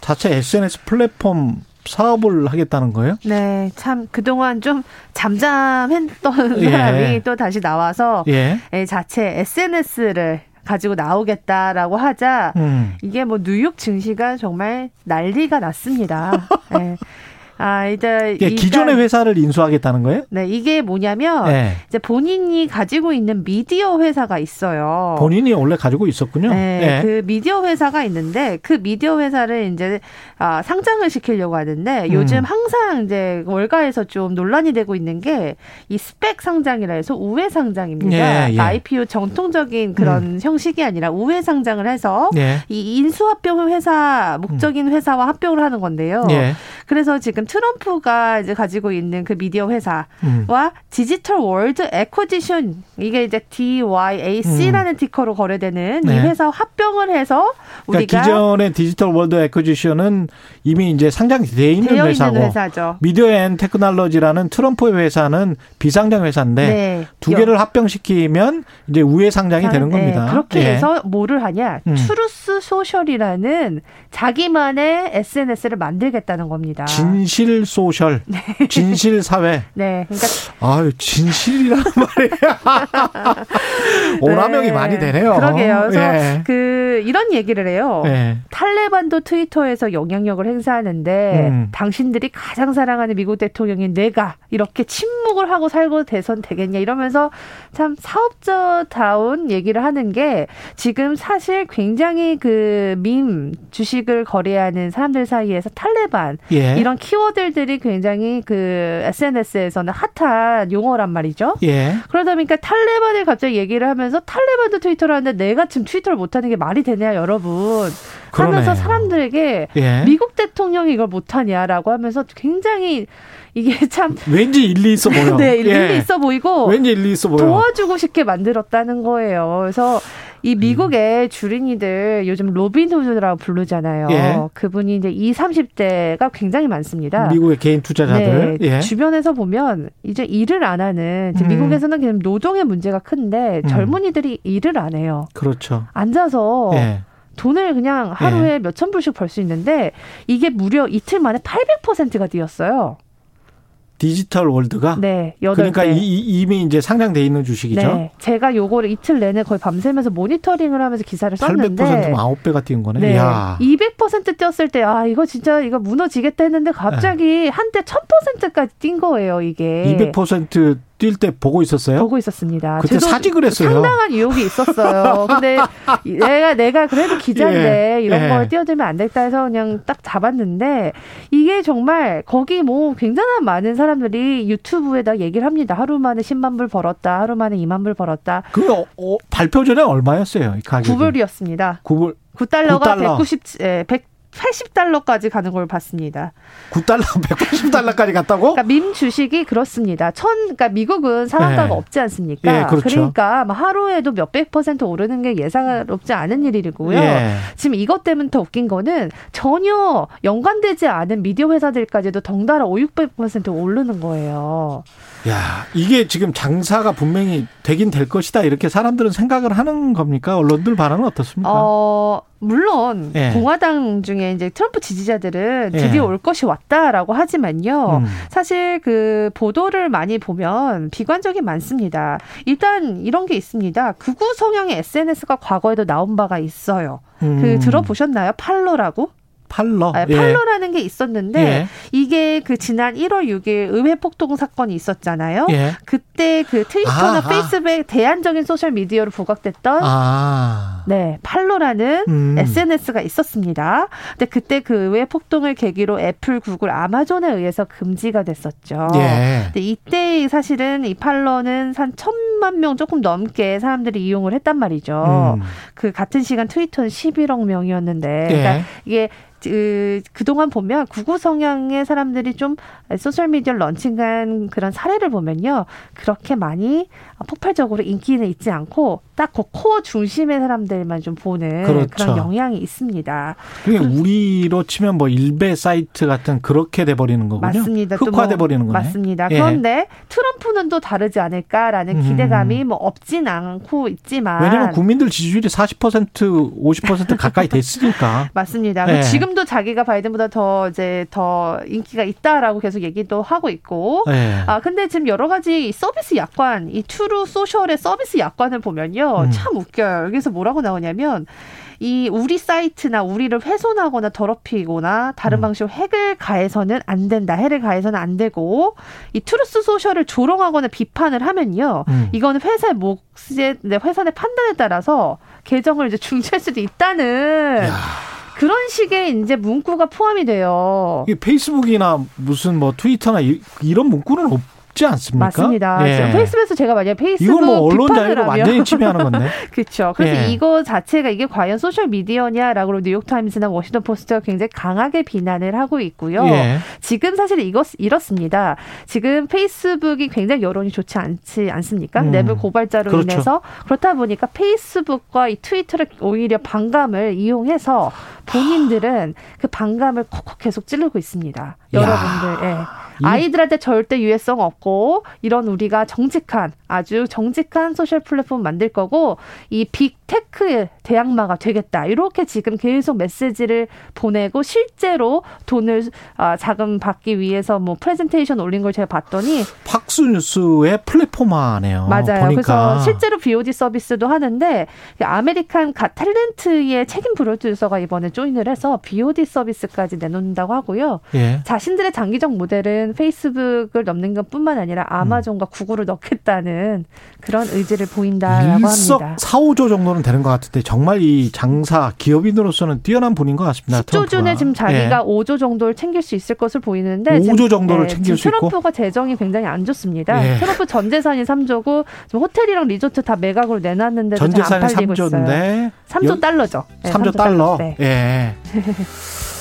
자체 SNS 플랫폼 사업을 하겠다는 거예요? 네, 참 그동안 좀 잠잠했던 예. 사람이 또 다시 나와서 예. 예, 자체 SNS를 가지고 나오겠다라고 하자 음. 이게 뭐 뉴욕 증시가 정말 난리가 났습니다. 예. 아, 이제 예, 기존의 회사를 인수하겠다는 거예요? 네, 이게 뭐냐면 네. 이제 본인이 가지고 있는 미디어 회사가 있어요. 본인이 원래 가지고 있었군요. 네, 예. 그 미디어 회사가 있는데 그 미디어 회사를 이제 아, 상장을 시키려고 하는데 음. 요즘 항상 이제 월가에서 좀 논란이 되고 있는 게 이 스펙 상장이라 해서 우회 상장입니다. 예, 예. IPO 정통적인 그런 형식이 아니라 우회 상장을 해서 예. 이 인수합병 회사 목적인 회사와 합병을 하는 건데요. 음. 예. 그래서 지금 트럼프가 이제 가지고 있는 그 미디어 회사와 음. Digital World Acquisition 이게 이제 DYAC라는 티커로 거래되는 이 음. 네. 회사 합병을 해서 그러니까 우리가 기존의 Digital World Acquisition은 이미 이제 상장이 돼 있는 되어 회사고 있는 회사죠. Media and Technology라는 트럼프의 회사는 비상장 회사인데 네. 두 개를 합병시키면 이제 우회 상장이 되는 네, 겁니다. 그렇게 예. 해서 뭐를 하냐? 음. Truth Social이라는 자기만의 SNS를 만들겠다는 겁니다. 진실 소셜, 진실 사회. 네, 그러니까 아유 진실이라는 말이야. 오남용이 네. 많이 되네요. 그러게요. 그래서 예. 그 이런 얘기를 해요. 예. 탈레반도 트위터에서 영향력을 행사하는데 음. 당신들이 가장 사랑하는 미국 대통령인 내가 이렇게 침묵을 하고 살고 대선 되겠냐 이러면서 참 사업자다운 얘기를 하는 게 지금 사실 굉장히 그 밈 주식을 거래하는 사람들 사이에서 탈레반 예. 이런 키워드들이 굉장히 그 SNS에서는 핫한 용어란 말이죠. 예. 그러다 보니까 탈레반을 갑자기 얘기를 하면서 탈레반도 트위터를 하는데 내가 지금 트위터를 못하는 게 말이 되냐 여러분 하면서 그러네요. 사람들에게 예. 미국 대통령이 이걸 못하냐라고 하면서 굉장히 이게 참 왠지 일리 있어 보여. 네, 일리 예. 있어 보이고 왠지 일리 있어 보여. 도와주고 싶게 만들었다는 거예요. 그래서 이 음. 미국의 주린이들 요즘 로빈후드라고 부르잖아요. 예. 그분이 이제 20, 30대가 굉장히 많습니다. 미국의 개인 투자자들. 네, 예. 주변에서 보면 이제 일을 안 하는 음. 미국에서는 그냥 노동의 문제가 큰데 음. 젊은이들이 일을 안 해요. 그렇죠. 앉아서 예. 돈을 그냥 하루에 몇천 불씩 벌 수 있는데 이게 무려 이틀 만에 800%가 뛰었어요. 디지털 월드가 네, 그러니까 배. 이, 이- 이미 이제 상장돼 있는 주식이죠. 네, 제가 요거를 이틀 내내 거의 밤새면서 모니터링을 하면서 기사를 800%면 썼는데 9배가 뛴 거네. 네, 야. 200% 뛰었을 때 아 이거 진짜 이거 무너지겠다 했는데 갑자기 한때 1000%까지 뛴 거예요 이게. 200% 뛸때 보고 있었어요? 보고 있었습니다. 그때 사직을 했어요. 상당한 유혹이 있었어요. 근데 내가 내가 그래도 기자인데 예, 이런 예. 걸 뛰어들면 안 되겠다 해서 그냥 딱 잡았는데 이게 정말 거기 뭐 굉장한 많은 사람들이 유튜브에다 얘기를 합니다. 하루 만에 10만 불 벌었다. 하루 만에 2만 불 벌었다. 그 어, 어, 발표 전에 얼마였어요? 이 가격이? 9불이었습니다. 9불. 9달러가 9달러. 190 예, 180달러까지 가는 걸 봤습니다. 9달러, 180달러까지 갔다고? 그러니까 민 주식이 그렇습니다. 천, 그러니까 미국은 상한가가 네. 없지 않습니까? 예, 그렇죠. 러니까 하루에도 몇백 퍼센트 오르는 게 예상롭지 않은 일이고요. 예. 지금 이것 때문에 더 웃긴 거는 전혀 연관되지 않은 미디어 회사들까지도 덩달아 5, 600% 오르는 거예요. 야, 이게 지금 장사가 분명히 되긴 될 것이다. 이렇게 사람들은 생각을 하는 겁니까? 언론들 반응은 어떻습니까? 어, 물론 예. 공화당 중에 이제 트럼프 지지자들은 예. 드디어 올 것이 왔다라고 하지만요. 음. 사실 그 보도를 많이 보면 비관적이 많습니다. 일단 이런 게 있습니다. 극우 성향의 SNS가 과거에도 나온 바가 있어요. 그 음. 들어보셨나요? 팔로라고? 팔러. 아, 예. 팔로라는 게 있었는데 예. 이게 그 지난 1월 6일 의회 폭동 사건이 있었잖아요. 예. 그때 그 트위터나 아하. 페이스북 대안적인 소셜 미디어로 부각됐던 아. 네, Parler라는 음. SNS가 있었습니다. 근데 그때 그 의회 폭동을 계기로 애플, 구글, 아마존에 의해서 금지가 됐었죠. 예. 근데 이때 사실은 이 Parler는 한 천만 명 조금 넘게 사람들이 이용을 했단 말이죠. 음. 그 같은 시간 트위터는 11억 명이었는데, 예. 그러니까 이게 그, 그동안 보면 구구 성향의 사람들이 좀 소셜미디어를 런칭한 그런 사례를 보면요. 그렇게 많이 폭발적으로 인기는 있지 않고 딱 그 코어 중심의 사람들만 좀 보는 그렇죠. 그런 영향이 있습니다. 그게 우리로 치면 뭐 일베 사이트 같은 그렇게 돼 버리는 거군요. 맞습니다. 또 흑화돼 뭐 버리는 거네. 맞습니다. 예. 그런데 트럼프는 또 다르지 않을까라는 음. 기대감이 뭐 없진 않고 있지만 왜냐면 국민들 지지율이 40% 50% 가까이 됐으니까. 맞습니다. 예. 지금도 자기가 바이든보다 더 이제 더 인기가 있다라고 계속 얘기도 하고 있고. 예. 아 근데 지금 여러 가지 이 서비스 약관, 이 Truth Social의 서비스 약관을 보면요, 음. 참 웃겨요. 여기서 뭐라고 나오냐면. 이 우리 사이트나 우리를 훼손하거나 더럽히거나 다른 음. 방식으로 해를 가해서는 안 된다. 해를 가해서는 안 되고 이 Truth Social을 조롱하거나 비판을 하면요. 음. 이거는 회사의 몫에 네, 회사의 판단에 따라서 계정을 이제 중지할 수도 있다는 그런 식의 이제 문구가 포함이 돼요. 이게 페이스북이나 무슨 뭐 트위터나 이, 런 문구는 없 지 않습니까? 맞습니다. 예. 페이스북에서 제가 만약 페이스북 이건 뭐 언론 자유를 완전히 침해하는 건데. 그렇죠. 그래서 예. 이거 자체가 이게 과연 소셜 미디어냐라고 뉴욕타임스나 워싱턴 포스트가 굉장히 강하게 비난을 하고 있고요. 예. 지금 사실 이것 이렇습니다. 지금 페이스북이 굉장히 여론이 좋지 않지 않습니까? 음. 내부 고발자로 그렇죠. 인해서 그렇다 보니까 페이스북과 이 트위터를 오히려 반감을 이용해서 본인들은 그 반감을 콕콕 계속 찌르고 있습니다. 여러분들. 예. 아이들한테 절대 유해성 없고 이런 우리가 정직한 아주 정직한 소셜 플랫폼 만들 거고 이 big tech 대항마가 되겠다 이렇게 지금 계속 메시지를 보내고 실제로 돈을 아, 자금 받기 위해서 뭐 프레젠테이션 올린 걸 제가 봤더니 Fox News의 플랫폼화네요. 맞아요. 보니까. 그래서 실제로 VOD 서비스도 하는데 America's Got Talent의 책임 프로듀서가 이번에 join을 해서 VOD 서비스까지 내놓는다고 하고요. 예. 자신들의 장기적 모델은 페이스북을 넘는 것뿐만 아니라 아마존과 구글을 넘겠다는 그런 의지를 보인다라고 역설합니다. 4, 5조 정도는 되는 것 같은데 정말 이 장사 기업인으로서는 뛰어난 분인 것 같습니다. 10조 트럼프가. 준에 지금 자기가 예. 5조 정도를 챙길 수 있을 것을 보이는데 5조 지금, 정도를 네, 챙길 수 있고? 트럼프가 재정이 굉장히 안 좋습니다. 예. 트럼프 전 재산이 3조고 지금 호텔이랑 리조트 다 매각으로 내놨는데도 전 재산이 팔리고 있어요. 3조인데 3조 달러죠. 네, 3조 달러. 네. 예.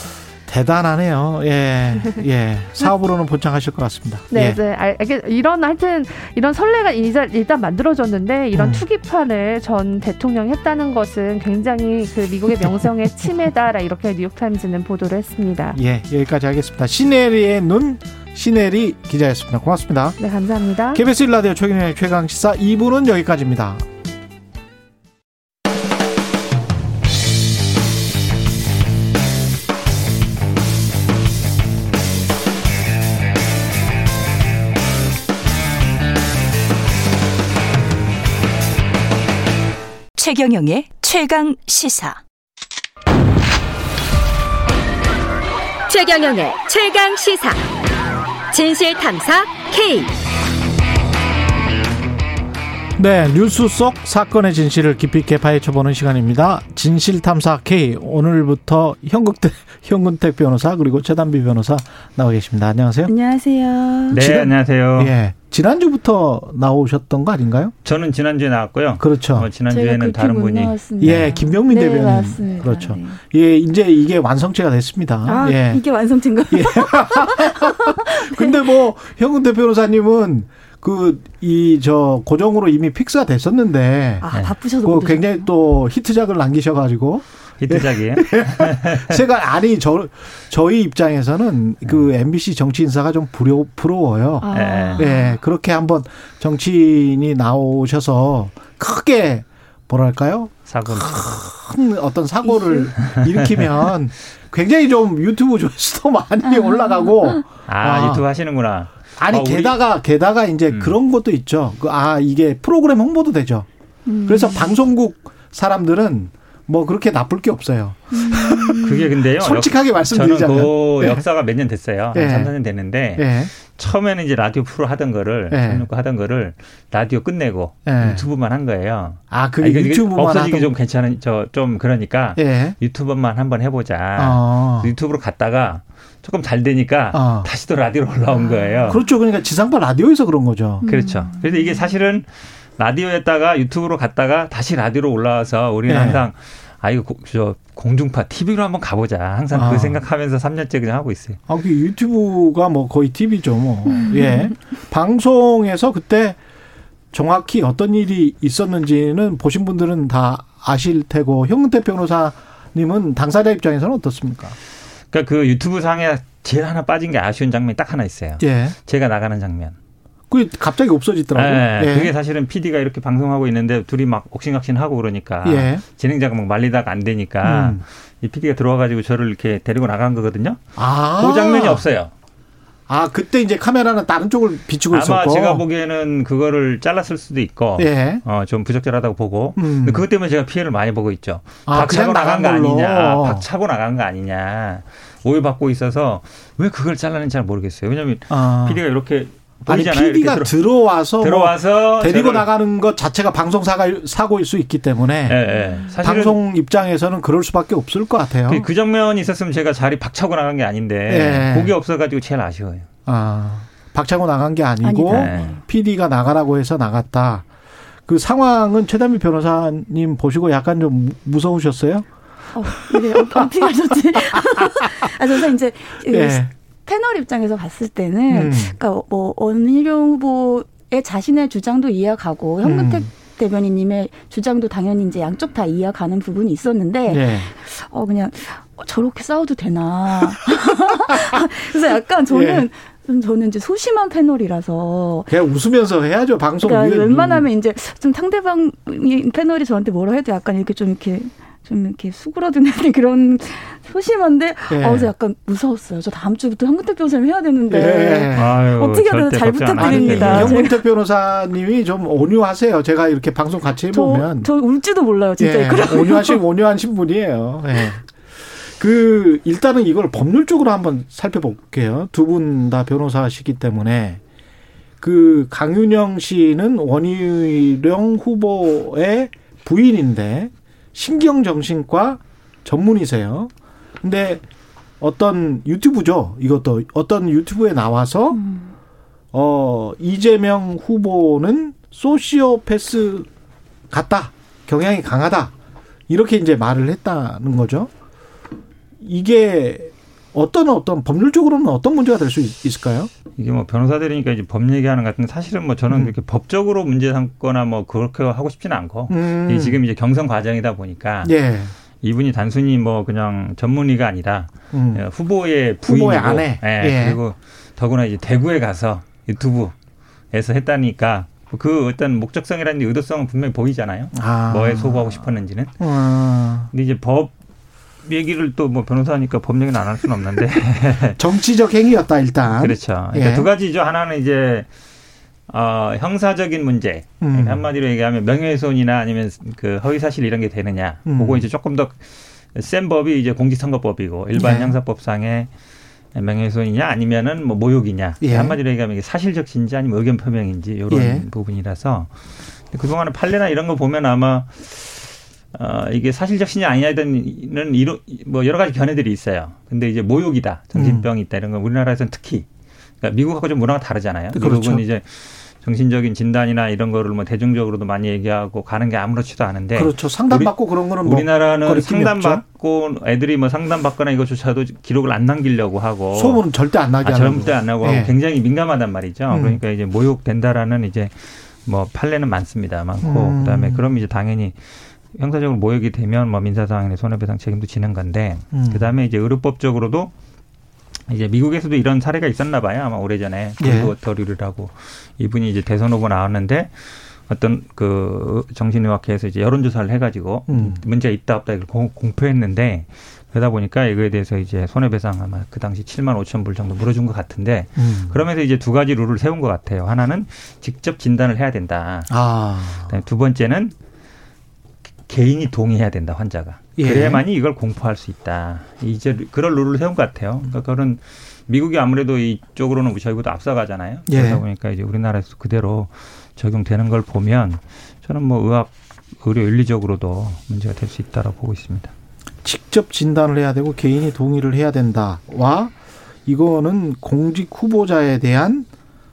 대단하네요. 예. 예. 사업으로는 본창하실 것 같습니다. 네, 예. 네. 알- 이게 이런 하여튼 이런 선례가 일단, 만들어졌는데 이런 음. 투기판을 전 대통령이 했다는 것은 굉장히 그 미국의 명성의 침해다라 이렇게 뉴욕타임즈는 보도를 했습니다. 예, 여기까지 하겠습니다. 시네리의 눈 시네리 기자였습니다. 고맙습니다. 네, 감사합니다. KBS 1라디오 최경영의 최강 시사 2부는 여기까지입니다. 최경영의 최강 시사. 최경영의 최강 시사. 진실 탐사 K. 네, 뉴스 속 사건의 진실을 깊이 있게 파헤쳐보는 시간입니다. 진실탐사 K. 오늘부터 현국택, 현근택 변호사 그리고 최단비 변호사 나와 계십니다. 안녕하세요. 안녕하세요. 네, 지난- 안녕하세요. 예, 지난주부터 나오셨던 거 아닌가요? 저는 지난주에 나왔고요. 그렇죠. 어, 지난주에는 다른 분이 예, 김병민 네, 대변인. 맞습니다. 그렇죠. 예, 이제 이게 완성체가 됐습니다. 아, 예. 이게 완성체인가요? 근데 뭐 현근택 변호사님은 그 이 저 고정으로 이미 픽스가 됐었는데 아, 바쁘셔서 그못 굉장히 또 히트작을 남기셔 가지고 히트작이에요. 제가 아니 저 저희 입장에서는 그 MBC 정치 인사가 좀 부려, 부러워요. 아. 예, 그렇게 한번 정치인이 나오셔서 크게 뭐랄까요? 사고 큰 어떤 사고를 일으키면 굉장히 좀 유튜브 조회수도 많이 올라가고 아, 아. 유튜브 하시는구나. 아니 아, 게다가 게다가 이제 음. 그런 것도 있죠. 그, 아 이게 프로그램 홍보도 되죠. 음. 그래서 방송국 사람들은 뭐 그렇게 나쁠 게 없어요. 그게 근데요. 솔직하게 역- 말씀드리자면. 저는 그 예. 역사가 몇 년 됐어요. 예. 한 3, 4년 됐는데 예. 처음에는 이제 라디오 프로 하던 거를 예. 삼육구 하던 거를 라디오 끝내고 예. 유튜브만 한 거예요. 아 그게 이게 유튜브만 없어지기 하던- 좀 괜찮은 저 좀 그러니까 예. 유튜브만 한번 해보자. 어. 유튜브로 갔다가 조금 잘 되니까 어. 다시 또 라디오로 올라온 거예요. 그렇죠. 그러니까 지상파 라디오에서 그런 거죠. 그렇죠. 그래서 이게 사실은 라디오였다가 유튜브로 갔다가 다시 라디오로 올라와서 우리는 예. 항상 아 이거 고- 저 공중파 TV로 한번 가보자. 항상 아. 그 생각하면서 3년째 그냥 하고 있어요. 아, 그 유튜브가 뭐 거의 TV죠, 뭐. 음. 예. 방송에서 그때 정확히 어떤 일이 있었는지는 보신 분들은 다 아실 테고 형근태 변호사님은 당사자 입장에서는 어떻습니까? 그러니까 그 유튜브 상에 제일 하나 빠진 게 아쉬운 장면이 딱 하나 있어요. 예. 제가 나가는 장면. 그 갑자기 없어지더라고요. 네, 예. 그게 사실은 PD가 이렇게 방송하고 있는데 둘이 막 옥신각신 하고 그러니까 예. 진행자가 막 말리다가 안 되니까 음. 이 PD가 들어와가지고 저를 이렇게 데리고 나간 거거든요. 아. 그 장면이 없어요. 아 그때 이제 카메라는 다른 쪽을 비추고 아마 있었고. 제가 보기에는 그거를 잘랐을 수도 있고, 예. 어, 좀 부적절하다고 보고, 음. 그것 때문에 제가 피해를 많이 보고 있죠. 아, 박차고 나간 거 나간 걸로. 아니냐, 박차고 나간 거 아니냐, 오해받고 있어서 왜 그걸 잘라는지 잘 모르겠어요. 왜냐하면 아. PD가 이렇게 보이잖아요. PD가 이렇게 들어와서 뭐 들어와서 데리고 저를- 나가는 것 자체가 방송 사가 사고일 수 있기 때문에 예, 예. 방송 입장에서는 그럴 수밖에 없을 것 같아요. 그, 그 장면이 있었으면 제가 자리 박차고 나간 게 아닌데 예. 그게 없어가지고 제일 아쉬워요. 아, 박차고 나간 게 아니고 아니다. PD가 나가라고 해서 나갔다. 그 상황은 최단미 변호사님 보시고 약간 좀 무- 무서우셨어요? 어, 이게 어떻게 하셨지? 아, 저는 이제 그 예. 패널 입장에서 봤을 때는, 음. 그러니까 뭐 원희룡 후보의 자신의 주장도 이해가고 현근택 음. 대변인님의 주장도 당연히 이제 양쪽 다 이해가는 부분이 있었는데, 예. 어 그냥 어, 저렇게 싸워도 되나? 그래서 약간 저는 좀 저는 이제 소심한 패널이라서 그냥 웃으면서 해야죠 방송. 그러니까 웬만하면 이제 좀 상대방 이 패널이 저한테 뭐라 해도 약간 이렇게 좀 이렇게 좀 이렇게 수그러드는 그런 소심한데 예. 어, 그래서 약간 무서웠어요. 저 다음 주부터 현근택 변호사님 해야 되는데 예. 아유, 어떻게 해야 되나 잘 부탁드립니다. 현근택 변호사님이 좀 온유하세요. 제가 이렇게 방송 같이 해보면. 저, 저 울지도 몰라요, 진짜. 예, 그런 온유하신 온유하신 분이에요. 예. 그 일단은 이걸 법률적으로 한번 살펴볼게요. 두 분 다 변호사시기 때문에 그 강윤영 씨는 원희룡 후보의 부인인데 신경정신과 전문의세요. 근데 어떤 유튜브죠. 이것도 어떤 유튜브에 나와서 어 이재명 후보는 소시오패스 같다. 경향이 강하다. 이렇게 이제 말을 했다는 거죠. 이게 어떤 어떤 법률적으로는 어떤 문제가 될 수 있을까요? 이게 뭐 변호사들이니까 이제 법 얘기하는 것 같은데 사실은 뭐 저는 이렇게 법적으로 문제 삼거나 뭐 그렇게 하고 싶지는 않고 음. 이 지금 이제 경선 과정이다 보니까 예. 이분이 단순히 뭐 그냥 전문의가 아니라 음. 예, 후보의 부인이고 후보의 아내. 예, 예. 그리고 더구나 이제 대구에 가서 유튜브에서 했다니까 그 어떤 목적성이라는 의도성은 분명히 보이잖아요. 아. 뭐에 소구하고 싶었는지는. 어, 근데 이제 법 얘기를 또 뭐 변호사니까 법 얘기는 안 할 수는 없는데. 정치적 행위였다 일단. 그렇죠. 그러니까 예. 두 가지죠. 하나는 이제 어, 형사적인 문제. 음. 한마디로 얘기하면 명예훼손이나 아니면 그 허위사실 이런 게 되느냐. 음. 그거 이제 조금 더 센 법이 이제 공직선거법이고 일반 예. 형사법상의 명예훼손이냐 아니면은 뭐 모욕이냐. 예. 한마디로 얘기하면 이게 사실적인지 아니면 의견 표명인지 이런 예. 부분이라서 그동안의 판례나 이런 거 보면 아마 어, 이게 사실적신이 아니냐는 이런 뭐 여러 가지 견해들이 있어요. 근데 이제 모욕이다, 정신병이 있다 이런 건 우리나라에서는 특히 그러니까 미국하고 좀 문화가 다르잖아요. 그렇죠. 미국은 이제 정신적인 진단이나 이런 거를 뭐 대중적으로도 많이 얘기하고 가는 게 아무렇지도 않은데 그렇죠. 상담받고 그런 거는 뭐 네. 우리나라는 상담받고 애들이 뭐 상담받거나 이것조차도 기록을 안 남기려고 하고 소문은 절대 안 나게 아, 하는 절대 안 나고 예. 하고 굉장히 민감하단 말이죠. 음. 그러니까 이제 모욕된다라는 이제 뭐 판례는 많습니다. 많고 음. 그다음에 그럼 이제 당연히 형사적으로 모욕이 되면 뭐 민사상의 손해배상 책임도 지는 건데 음. 그다음에 이제 의료법적으로도 이제 미국에서도 이런 사례가 있었나 봐요. 아마 오래전에 예. 워터류라고 이분이 이제 대선 후보 나왔는데 어떤 그 정신의학회에서 이제 여론조사를 해가지고 음. 문제가 있다 없다 이걸 공- 공표했는데 그러다 보니까 이거에 대해서 이제 손해배상 아마 그 당시 7만 5천 불 정도 물어준 것 같은데 음. 그러면서 이제 두 가지 룰을 세운 것 같아요. 하나는 직접 진단을 해야 된다. 아. 두 번째는 개인이 동의해야 된다 환자가. 예. 그래야만이 이걸 공포할 수 있다. 이제 그런 룰을 세운 것 같아요. 그러니까 그런 미국이 아무래도 이쪽으로는 저희보다 앞서가잖아요. 예. 그러다 보니까 이제 우리나라에서 그대로 적용되는 걸 보면 저는 뭐 의학 의료 윤리적으로도 문제가 될 수 있다라고 보고 있습니다. 직접 진단을 해야 되고 개인이 동의를 해야 된다와 이거는 공직 후보자에 대한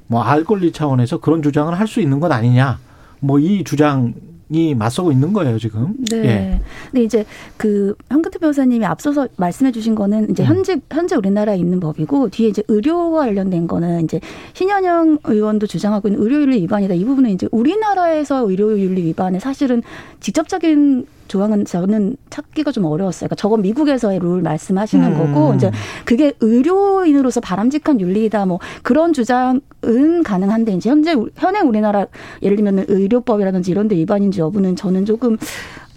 뭐 알 권리 차원에서 그런 주장을 할 수 있는 것 아니냐. 뭐 이 주장 이 맞서고 있는 거예요 지금. 네. 예. 근데 이제 그 현근태 변호사님이 앞서서 말씀해주신 거는 이제 음. 현재 현재 우리나라에 있는 법이고 뒤에 이제 의료와 관련된 거는 이제 신현영 의원도 주장하고 있는 의료윤리 위반이다. 이 부분은 이제 우리나라에서 의료윤리 위반에 사실은 직접적인 조항은 저는 찾기가 좀 어려웠어요. 그러니까 저건 미국에서의 룰 말씀하시는 음. 거고 이제 그게 의료인으로서 바람직한 윤리다 뭐 그런 주장은 가능한데 이제 현재 우- 현행 우리나라 예를 들면 의료법이라든지 이런 데 위반인지 여부는 저는 조금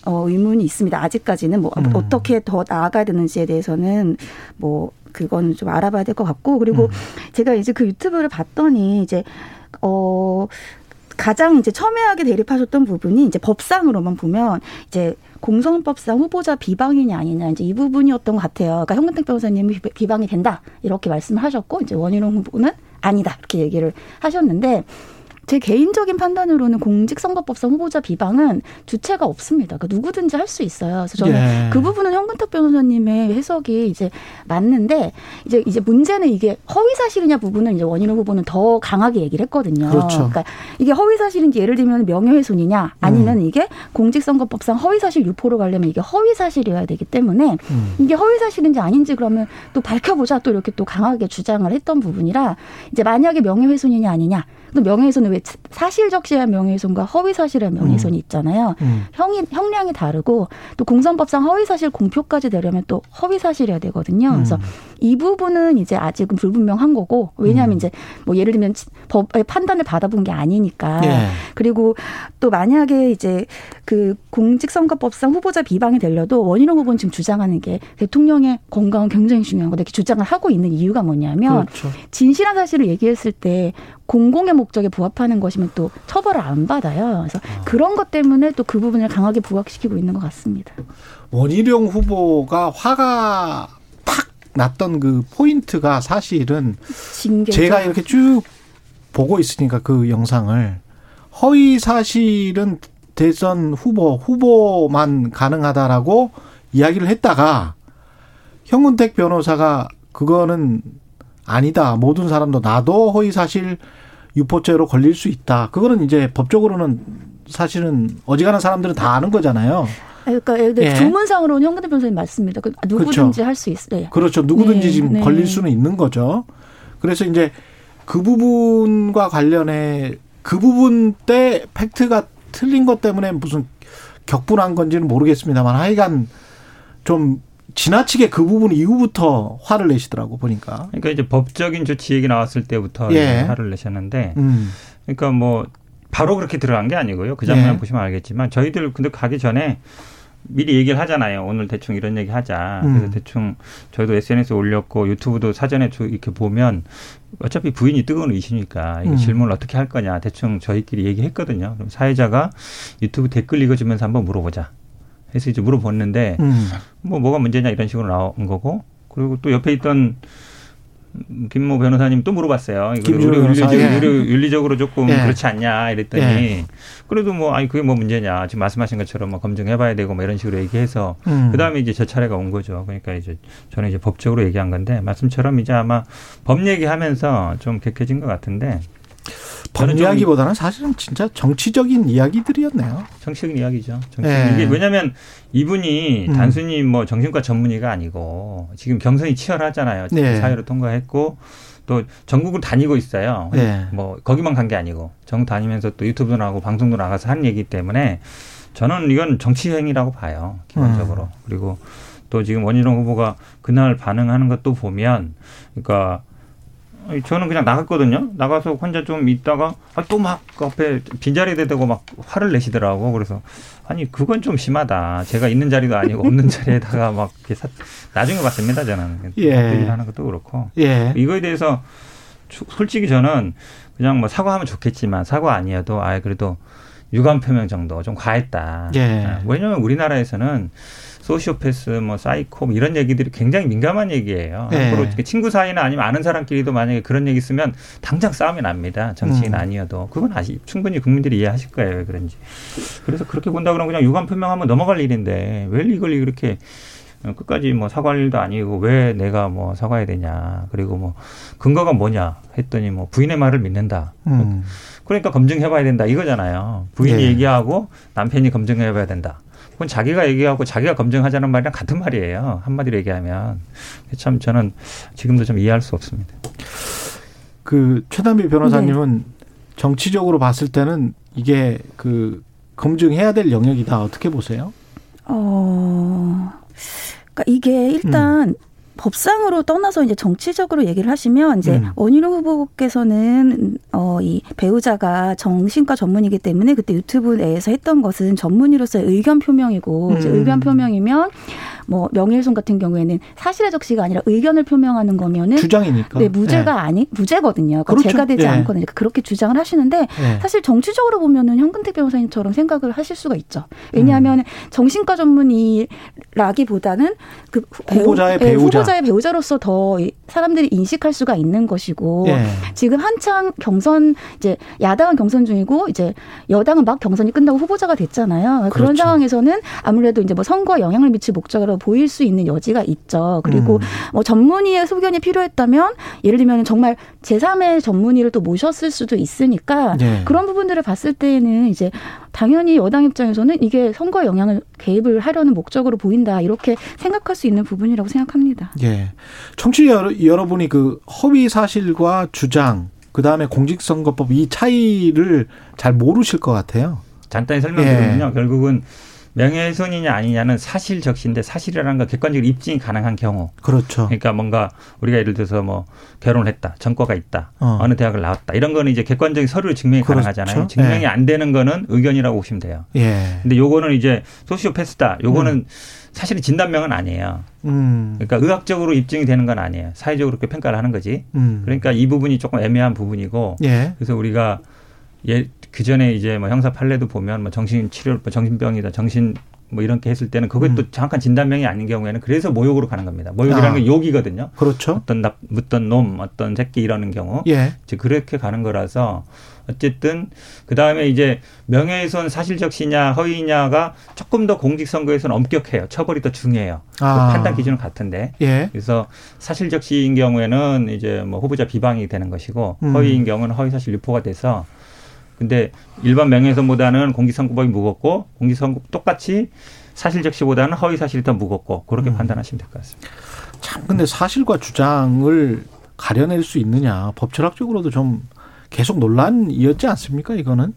어, 의문이 있습니다. 아직까지는 뭐 음. 어떻게 더 나아가야 되는지에 대해서는 뭐 그건 좀 알아봐야 될 것 같고 그리고 제가 이제 그 유튜브를 봤더니 이제 어 가장 이제 첨예하게 대립하셨던 부분이 이제 법상으로만 보면 이제 공선법상 후보자 비방이냐 아니냐 이제 이 부분이었던 것 같아요. 그러니까 현근택 변호사님이 비- 비방이 된다 이렇게 말씀을 하셨고 이제 원희룡 후보는 아니다 이렇게 얘기를 하셨는데 제 개인적인 판단으로는 공직선거법상 후보자 비방은 주체가 없습니다. 그러니까 누구든지 할 수 있어요. 그래서 저는 예. 그 부분은 현근택 변호사님의 해석이 이제 맞는데 이제 이제 문제는 이게 허위 사실이냐 부분은 이제 원희룡 후보는 더 강하게 얘기를 했거든요. 그렇죠. 그러니까 이게 허위 사실인지 예를 들면 명예훼손이냐 아니면 이게 공직선거법상 허위 사실 유포로 가려면 이게 허위 사실이어야 되기 때문에 이게 허위 사실인지 아닌지 그러면 또 밝혀보자 또 이렇게 또 강하게 주장을 했던 부분이라 이제 만약에 명예훼손이냐 아니냐 또 명예훼손은 왜 사실적시한 명예훼손과 허위사실의 명예훼손이 있잖아요. 음. 형이 형량이 다르고 또 공선법상 허위사실 공표까지 되려면 또 허위사실이어야 되거든요. 그래서 이 부분은 이제 아직은 불분명한 거고 왜냐하면 이제 뭐 예를 들면 법의 판단을 받아본 게 아니니까 예. 그리고 또 만약에 이제 그 공직선거법상 후보자 비방이 되려도 원희룡 후보는 지금 주장하는 게 대통령의 건강은 굉장히 중요한 거다 이렇게 주장을 하고 있는 이유가 뭐냐면 그렇죠. 진실한 사실을 얘기했을 때 공공의 목적에 부합하는 것이면 또 처벌을 안 받아요. 그래서 그런 것 때문에 또 그 부분을 강하게 부각시키고 있는 것 같습니다. 원희룡 후보가 화가 탁 났던 그 포인트가 사실은 징계죠. 제가 이렇게 쭉 보고 있으니까 그 영상을 허위 사실은 대선 후보 후보만 가능하다라고 이야기를 했다가 현근택 변호사가 그거는 아니다. 모든 사람도 나도 허위 사실 유포죄로 걸릴 수 있다. 그거는 이제 법적으로는 사실은 어지간한 사람들은 다 아는 거잖아요. 그러니까 예를 들어 예. 조문상으로는 현근대 변호사님 맞습니다. 그 누구든지 그렇죠. 할수 있어요. 그렇죠. 누구든지 네, 지금 네. 걸릴 수는 있는 거죠. 그래서 이제 그 부분과 관련해 그 부분 때 팩트가 틀린 것 때문에 무슨 격분한 건지는 모르겠습니다만 하여간 좀 지나치게 그 부분 이후부터 화를 내시더라고 보니까. 그러니까 이제 법적인 조치 얘기 나왔을 때부터 예. 화를 내셨는데, 음. 그러니까 뭐 바로 그렇게 들어간 게 아니고요. 그 장면 예. 보시면 알겠지만 저희들 근데 가기 전에 미리 얘기를 하잖아요. 오늘 대충 이런 얘기 하자. 음. 그래서 대충 저희도 SNS 에 올렸고 유튜브도 사전에 저 이렇게 보면 어차피 부인이 뜨거운 이거 음. 질문을 어떻게 할 거냐 대충 저희끼리 얘기했거든요. 그럼 사회자가 유튜브 댓글 읽어주면서 한번 물어보자. 해서 이제 물어봤는데 음. 뭐 뭐가 문제냐 이런 식으로 나온 거고 그리고 또 옆에 있던 김모 변호사님 또 물어봤어요. 이거 우리 변호사, 윤리적, 예. 윤리적 으로 조금 예. 그렇지 않냐 이랬더니 예. 그래도 뭐 아니 그게 뭐 문제냐 지금 말씀하신 것처럼 뭐 검증해봐야 되고 뭐 이런 식으로 얘기해서 음. 그 다음에 이제 저 차례가 온 거죠. 그러니까 이제 저는 이제 법적으로 얘기한 건데 말씀처럼 이제 아마 법 얘기하면서 좀 격해진 것 같은데 법 저는 좀 이야기보다는 사실은 진짜 정치적인 이야기들이었네요. 정치적인 이야기죠. 정치 예. 이게 왜냐하면 이분이 음. 단순히 뭐 정신과 전문의가 아니고 지금 경선이 치열하잖아요. 네. 사회로 통과했고 또 전국을 다니고 있어요. 네. 뭐 거기만 간 게 아니고 전 다니면서 또 유튜브도 나가고 방송도 나가서 한 얘기 때문에 저는 이건 정치 행위라고 봐요. 기본적으로. 음. 그리고 또 지금 원희룡 후보가 그날 반응하는 것도 보면 그러니까 저는 그냥 나갔거든요. 나가서 혼자 좀 있다가 아, 또막 그 앞에 빈자리에 대고 막 화를 내시더라고. 그래서 아니 그건 좀 심하다. 제가 있는 자리도 아니고 없는 자리에다가 막 이렇게 사, 나중에 봤습니다. 저는 예. 얘기하는 것도 그렇고 예. 이거에 대해서 주- 솔직히 저는 그냥 뭐 사과하면 좋겠지만 사과 아니어도 아예 그래도 유감 표명 정도 좀 과했다. 예. 아, 왜냐하면 우리나라에서는 소시오패스, 뭐 사이코 뭐 이런 얘기들이 굉장히 민감한 얘기예요. 예. 앞으로 친구 사이나 아니면 아는 사람끼리도 만약에 그런 얘기 쓰면 당장 싸움이 납니다. 정치인 음. 아니어도 그건 아시 충분히 국민들이 이해하실 거예요. 왜 그런지. 그래서 그렇게 본다 그러면 그냥 유감 표명하면 넘어갈 일인데 왜 이걸 이렇게 끝까지 뭐 사과할 일도 아니고 왜 내가 뭐 사과해야 되냐. 그리고 뭐 근거가 뭐냐 했더니 뭐 부인의 말을 믿는다. 음. 그러니까 검증해봐야 된다 이거잖아요. 부인이 예. 얘기하고 남편이 검증해봐야 된다. 그건 자기가 얘기하고 자기가 검증하자는 말이랑 같은 말이에요. 한마디로 얘기하면 참 저는 지금도 좀 이해할 수 없습니다. 그 최단비 변호사님은 네. 정치적으로 봤을 때는 이게 그 검증해야 될 영역이다 어떻게 보세요? 어, 그러니까 이게 일단 법상으로 떠나서 이제 정치적으로 얘기를 하시면 이제 음. 원희룡 후보께서는 어 이 배우자가 정신과 전문이기 때문에 그때 유튜브 내에서 했던 것은 전문의로서의 의견 표명이고 이제 음. 의견 표명이면 뭐 명예훼손 같은 경우에는 사실의 적시가 아니라 의견을 표명하는 거면은 주장이니까. 네, 무죄가 예. 아니 무죄거든요. 그러니까 그렇죠. 죄가 되지 예. 않거든요. 그러니까 그렇게 주장을 하시는데 예. 사실 정치적으로 보면은 현근택 변호사님처럼 생각을 하실 수가 있죠. 왜냐하면 음. 정신과 전문의라기보다는 그 후- 후보자의 예, 배우자. 후보자의 배우자로서 더 이- 사람들이 인식할 수가 있는 것이고 예. 지금 한창 경선 이제 야당은 경선 중이고 이제 여당은 막 경선이 끝나고 후보자가 됐잖아요. 그런 그렇죠. 상황에서는 아무래도 이제 뭐 선거에 영향을 미칠 목적으로 보일 수 있는 여지가 있죠. 그리고 음. 뭐 전문의의 소견이 필요했다면 예를 들면 정말 제3의 전문의를 또 모셨을 수도 있으니까 예. 그런 부분들을 봤을 때에는 이제 당연히 여당 입장에서는 이게 선거에 영향을 개입을 하려는 목적으로 보인다 이렇게 생각할 수 있는 부분이라고 생각합니다. 예. 청취자 여러- 여러분이 그 허위 사실과 주장, 그 다음에 공직선거법 이 차이를 잘 모르실 것 같아요. 간단히 설명드리면요. 예. 결국은 명예훼손이냐 아니냐는 사실 적시인데 사실이라는 건 객관적으로 입증이 가능한 경우. 그렇죠. 그러니까 뭔가 우리가 예를 들어서 뭐 결혼을 했다, 전과가 있다, 어. 어. 느 대학을 나왔다 이런 거는 이제 객관적인 서류로 증명이 그렇죠. 가능하잖아요. 증명이 예. 안 되는 거는 의견이라고 보시면 돼요. 예. 근데 요거는 이제 소시오패스다. 요거는 사실은 진단명은 아니에요. 음. 그러니까 의학적으로 입증이 되는 건 아니에요. 사회적으로 그렇게 평가를 하는 거지. 음. 그러니까 이 부분이 조금 애매한 부분이고 예. 그래서 우리가 예, 그 전에 이제 뭐 형사 판례도 보면 뭐 정신 치료, 뭐 정신병이다, 정신 뭐 이렇게 했을 때는 그게 또 정확한 진단명이 아닌 경우에는 그래서 모욕으로 가는 겁니다. 모욕이라는 아. 건 욕이거든요. 그렇죠. 어떤 나, 어떤 놈, 어떤 새끼 이러는 경우. 예. 이제 그렇게 가는 거라서 어쨌든 그 다음에 이제 명예훼손 사실적시냐 허위냐가 조금 더 공직선거에서는 엄격해요. 처벌이 더 중요해요. 그 아. 판단 기준은 같은데. 예. 그래서 사실적시인 경우에는 이제 뭐 후보자 비방이 되는 것이고 음. 허위인 경우는 허위사실 유포가 돼서 근데 일반 명예훼손보다는 공직선거법이 무겁고 공직선거 똑같이 사실적시보다는 허위사실이 더 무겁고 그렇게 음. 판단하시면 될 것 같습니다. 참 근데 사실과 주장을 가려낼 수 있느냐 법철학적으로도 좀 계속 논란이었지 않습니까 이거는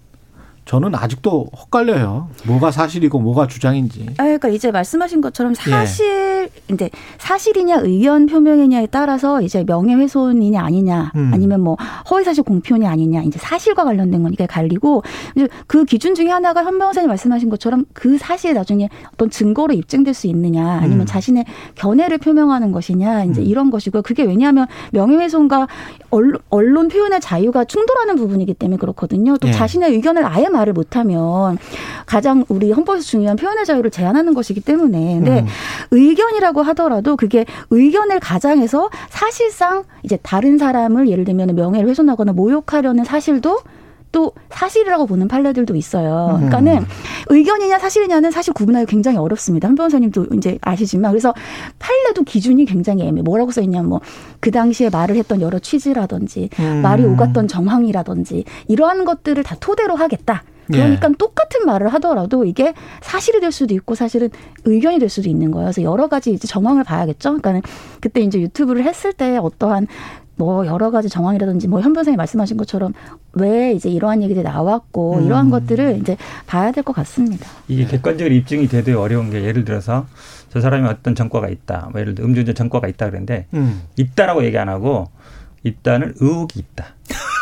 저는 아직도 헛갈려요 뭐가 사실이고 뭐가 주장인지 아, 그러니까 이제 말씀하신 것처럼 예. 사실, 이제 사실이냐 의견 표명이냐에 따라서 이제 명예훼손이냐 아니냐 음. 아니면 뭐 허위사실 공표냐 아니냐 이제 사실과 관련된 거니까 갈리고 이제 그 기준 중에 하나가 현 변호사님 말씀하신 것처럼 그 사실이 나중에 어떤 증거로 입증될 수 있느냐 아니면 음. 자신의 견해를 표명하는 것이냐 이제 음. 이런 것이고 그게 왜냐하면 명예훼손과 언론, 언론 표현의 자유가 충돌하는 부분이기 때문에 그렇거든요. 또 예. 자신의 의견을 아예 말을 못하면 가장 우리 헌법에서 중요한 표현의 자유를 제한하는 것이기 때문에 근데 음. 의견이라고 하더라도 그게 의견을 가장해서 사실상 이제 다른 사람을 예를 들면 명예를 훼손하거나 모욕하려는 사실도 또 사실이라고 보는 판례들도 있어요. 음. 그러니까는 의견이냐 사실이냐는 사실 구분하기 굉장히 어렵습니다. 한 변호사님도 이제 아시지만 그래서 판례도 기준이 굉장히 애매. 뭐라고 써 있냐면 뭐그 당시에 말을 했던 여러 취지라든지 음. 말이 오갔던 정황이라든지 이러한 것들을 다 토대로 하겠다. 그러니까 똑같은 말을 하더라도 이게 사실이 될 수도 있고 사실은 의견이 될 수도 있는 거예요. 그래서 여러 가지 이제 정황을 봐야겠죠. 그러니까는 그때 이제 유튜브를 했을 때 어떠한 뭐 여러 가지 정황이라든지 뭐 현 변호사님 말씀하신 것처럼 왜 이제 이러한 얘기들이 나왔고 음. 이러한 것들을 이제 봐야 될 것 같습니다. 이게 객관적으로 입증이 돼도 어려운 게 예를 들어서 저 사람이 어떤 전과가 있다. 뭐 예를 들어 음주운전 전과가 있다 그랬는데 음. 있다라고 얘기 안 하고 있다는 의혹이 있다.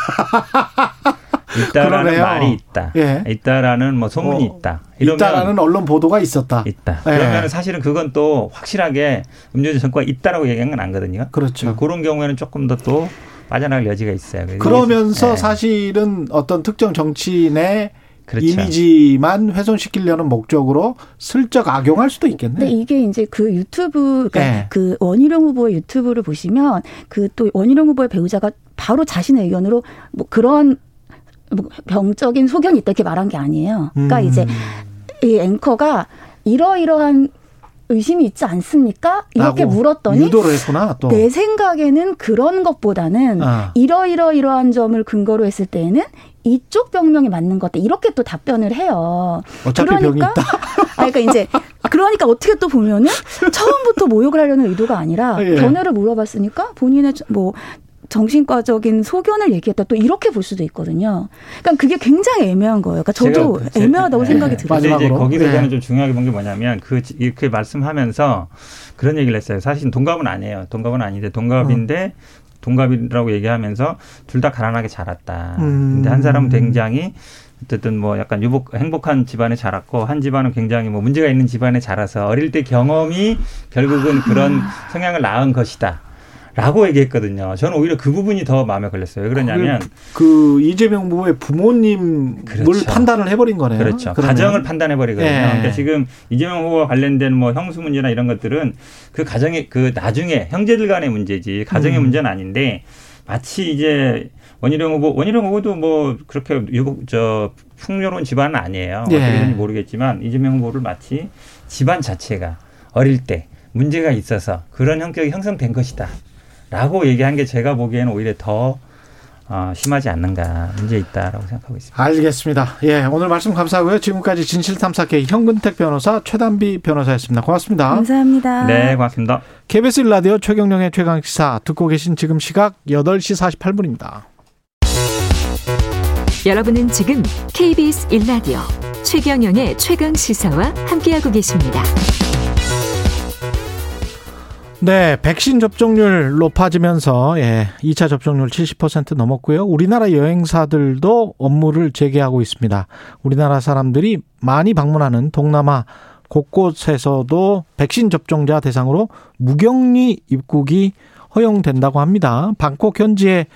있다라는 그러네요. 말이 있다. 예. 있다라는 뭐 소문이 어, 있다. 이러면 있다라는 언론 보도가 있었다 있다. 예. 그러면 사실은 그건 또 확실하게 음주운전 전과가 있다라고 얘기한 건 아니거든요. 그렇죠 그런 경우에는 조금 더 또 빠져나갈 여지가 있어요. 그러면서 예. 사실은 어떤 특정 정치인의 그렇죠. 이미지만 훼손시키려는 목적으로 슬쩍 악용할 수도 있겠네. 근데 이게 이제 그 유튜브 그러니까 네. 그 원희룡 후보의 유튜브를 보시면 그 또 원희룡 후보의 배우자가 바로 자신의 의견으로 뭐 그런 뭐 병적인 소견이 있다 이렇게 말한 게 아니에요. 그러니까 음. 이제 이 앵커가 이러이러한 의심이 있지 않습니까? 이렇게 물었더니 했구나 또. 내 생각에는 그런 것보다는 아. 이러이러이러한 점을 근거로 했을 때에는 이쪽 병명이 맞는 것 같다. 이렇게 또 답변을 해요. 있다. 아, 그러니까 이제 그러니까 어떻게 또 보면은 처음부터 모욕을 하려는 의도가 아니라 예. 견해를 물어봤으니까 본인의 뭐 정신과적인 소견을 얘기했다 또 이렇게 볼 수도 있거든요. 그러니까 그게 굉장히 애매한 거예요. 그러니까 저도 제가 애매하다고 네. 생각이 들어요. 근데 이제. 거기에 네. 대한 좀 중요하게 본 게 뭐냐면 그 이렇게 말씀하면서 그런 얘기를 했어요. 사실 동갑은 아니에요. 동갑은 아닌데 동갑인데 동갑이라고 얘기하면서 둘 다 가난하게 자랐다. 음. 근데 한 사람은 굉장히 어쨌든 뭐 약간 유복 행복한 집안에 자랐고 한 집안은 굉장히 뭐 문제가 있는 집안에 자라서 어릴 때 경험이 결국은 그런 성향을 낳은 것이다. 라고 얘기했거든요. 저는 오히려 그 부분이 더 마음에 걸렸어요. 왜 그러냐면 그 이재명 후보의 부모님을 그렇죠. 판단을 해버린 거네요. 그렇죠. 그러면. 가정을 판단해 버리거든요. 예. 그러니까 지금 이재명 후보와 관련된 뭐 형수 문제나 이런 것들은 그 가정의 그 나중에 형제들 간의 문제지 가정의 음. 문제는 아닌데 마치 이제 원희룡 후보 원희룡 후보도 뭐 그렇게 유복 저 풍요로운 집안은 아니에요. 예. 어떻게 되는지 모르겠지만 이재명 후보를 마치 집안 자체가 어릴 때 문제가 있어서 그런 형격이 형성된 것이다. 라고 얘기한 게 제가 보기에는 오히려 더 어, 심하지 않는가 문제 있다라고 생각하고 있습니다. 알겠습니다. 예, 오늘 말씀 감사하고요. 지금까지 진실탐사계 현근택 변호사, 최단비 변호사였습니다. 고맙습니다. 감사합니다. 네, 고맙습니다. KBS 일라디오 최경령의 최강 시사 듣고 계신 지금 시각 8시 48분입니다. 여러분은 지금 KBS 1라디오 최경영의 최강 시사와 함께하고 계십니다. 네, 백신 접종률 높아지면서 예, 2차 접종률 70% 넘었고요. 우리나라 여행사들도 업무를 재개하고 있습니다. 우리나라 사람들이 많이 방문하는 동남아 곳곳에서도 백신 접종자 대상으로 무격리 입국이 허용된다고 합니다. 방콕 현지에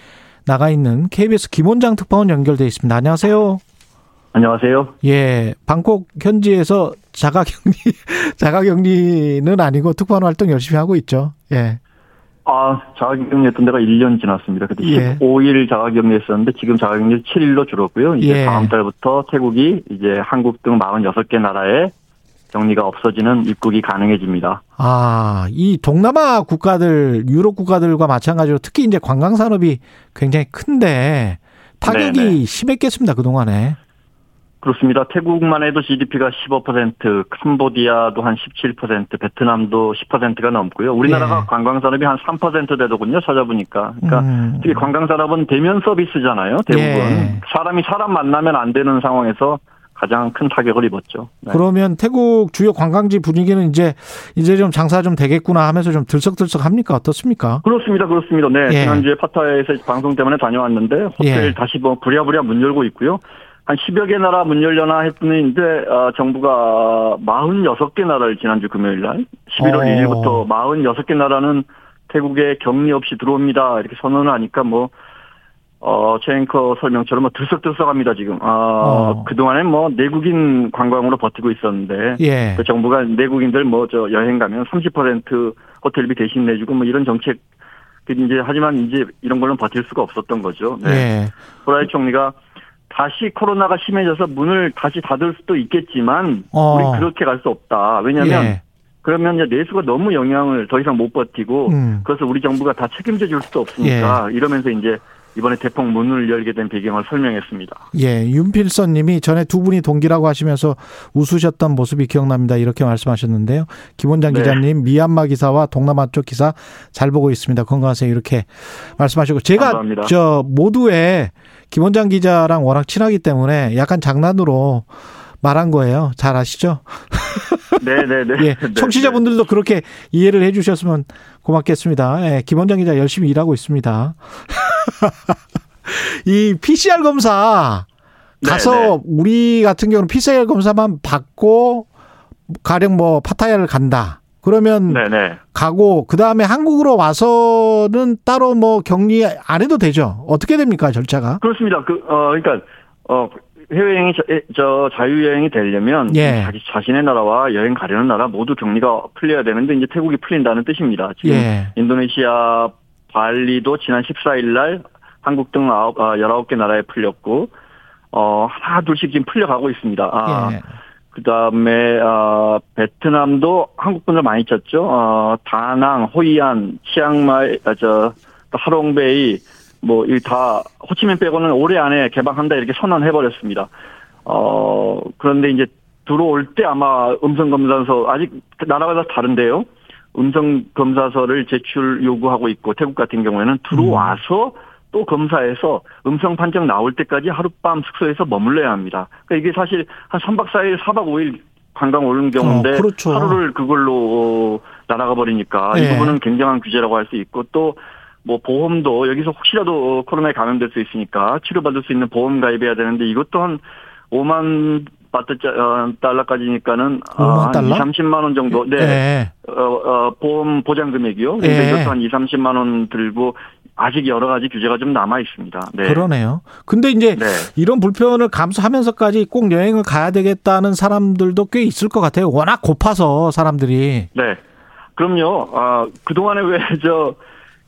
나가 있는 KBS 김원장 특파원 연결돼 있습니다. 안녕하세요. 안녕하세요. 예, 방콕 현지에서 자가격리, 자가격리는 아니고 특파원 활동 열심히 하고 있죠. 예. 아, 자가격리했던 데가 1년 지났습니다. 그때 예. 15일 자가격리했었는데 지금 자가격리 7일로 줄었고요. 이제 예. 다음 달부터 태국이 이제 한국 등 46개 나라에 격리가 없어지는 입국이 가능해집니다. 아, 이 동남아 국가들, 유럽 국가들과 마찬가지로 특히 이제 관광 산업이 굉장히 큰데 타격이 네네. 심했겠습니다, 그동안에. 그렇습니다. 태국만 해도 GDP가 15%, 캄보디아도 한 17%, 베트남도 10%가 넘고요. 우리나라가 예. 관광산업이 한 3% 되더군요. 찾아보니까. 그러니까 음. 특히 관광산업은 대면 서비스잖아요. 대부분. 예. 사람이 사람 만나면 안 되는 상황에서 가장 큰 타격을 입었죠. 네. 그러면 태국 주요 관광지 분위기는 이제 이제 좀 장사 좀 되겠구나 하면서 좀 들썩들썩 합니까? 어떻습니까? 그렇습니다. 그렇습니다. 네. 예. 지난주에 파타야에서 방송 때문에 다녀왔는데 호텔 예. 다시 뭐 부랴부랴 문 열고 있고요. 한 10여 개 나라 문 열려나 했더니 이제 어, 정부가 46개 나라를 지난주 금요일 날 11월 어. 1일부터 46개 나라는 태국에 격리 없이 들어옵니다. 이렇게 선언을 하니까 뭐 어, 최 앵커 설명처럼 뭐 들썩들썩합니다, 지금. 아, 어. 그동안엔 뭐 내국인 관광으로 버티고 있었는데. 예. 그 정부가 내국인들 뭐 저 여행 가면 30% 호텔비 대신 내주고 뭐 이런 정책. 그 이제 하지만 이제 이런 걸로 버틸 수가 없었던 거죠. 네. 예. 후라이 총리가 다시 코로나가 심해져서 문을 다시 닫을 수도 있겠지만 어. 우리 그렇게 갈 수 없다. 왜냐하면 예. 그러면 이제 내수가 너무 영향을 더 이상 못 버티고 음. 그래서 우리 정부가 다 책임져 줄 수도 없으니까 이러면서 이제 이번에 대폭 문을 열게 된 배경을 설명했습니다. 예, 윤필선 님이 전에 두 분이 동기라고 하시면서 웃으셨던 모습이 기억납니다. 이렇게 말씀하셨는데요. 김원장 네. 기자님, 미얀마 기사와 동남아 쪽 기사 잘 보고 있습니다. 건강하세요. 이렇게 말씀하시고. 제가 감사합니다. 저 모두에 김원장 기자랑 워낙 친하기 때문에 약간 장난으로 말한 거예요. 잘 아시죠? 네네네. 예, 청취자분들도 그렇게 이해를 해 주셨으면 고맙겠습니다. 예, 김원장 기자 열심히 일하고 있습니다. 이 PCR 검사 가서 네네. 우리 같은 경우는 PCR 검사만 받고 가령 뭐 파타야를 간다. 그러면 네네. 가고 그 다음에 한국으로 와서는 따로 뭐 격리 안 해도 되죠. 어떻게 됩니까 절차가? 그렇습니다. 그, 어, 그러니까, 어, 해외여행이 저, 에, 저 자유여행이 되려면 예. 자기 자신의 나라와 여행 가려는 나라 모두 격리가 풀려야 되는데 이제 태국이 풀린다는 뜻입니다. 지금 예. 인도네시아 발리도 지난 14일 날 한국 등 아홉, 아, 19개 나라에 풀렸고 어, 하나 둘씩 지금 풀려가고 있습니다. 아, 예. 그다음에 어, 베트남도 한국 분들 많이 찾죠. 어, 다낭, 호이안, 치앙마이, 아, 저 하롱베이 뭐이다 호치민 빼고는 올해 안에 개방한다 이렇게 선언해 버렸습니다. 어 그런데 이제 들어올 때 아마 음성 검사서 아직 나라마다 다른데요. 음성 검사서를 제출 요구하고 있고 태국 같은 경우에는 들어와서 또 검사해서 음성 판정 나올 때까지 하룻밤 숙소에서 머물러야 합니다. 그러니까 이게 사실 한 3박 4일, 4박 5일 관광 오는 경우인데 어, 그렇죠. 하루를 그걸로 날아가 버리니까 이 네. 부분은 굉장한 규제라고 할 수 있고 또 뭐 보험도 여기서 혹시라도 코로나에 감염될 수 있으니까 치료받을 수 있는 보험 가입해야 되는데 이것도 한 5만 바트 어, 달러까지니까는 5만 달러? 2, 30만 원 정도. 네. 네. 어, 어, 보험 보장 금액이요. 근데 네. 이것도 한 2, 30만 원 들고 아직 여러 가지 규제가 좀 남아 있습니다. 네. 그러네요. 근데 이제 네. 이런 불편을 감수하면서까지 꼭 여행을 가야 되겠다는 사람들도 꽤 있을 것 같아요. 워낙 고파서 사람들이. 네. 그럼요. 아, 그동안에 왜 저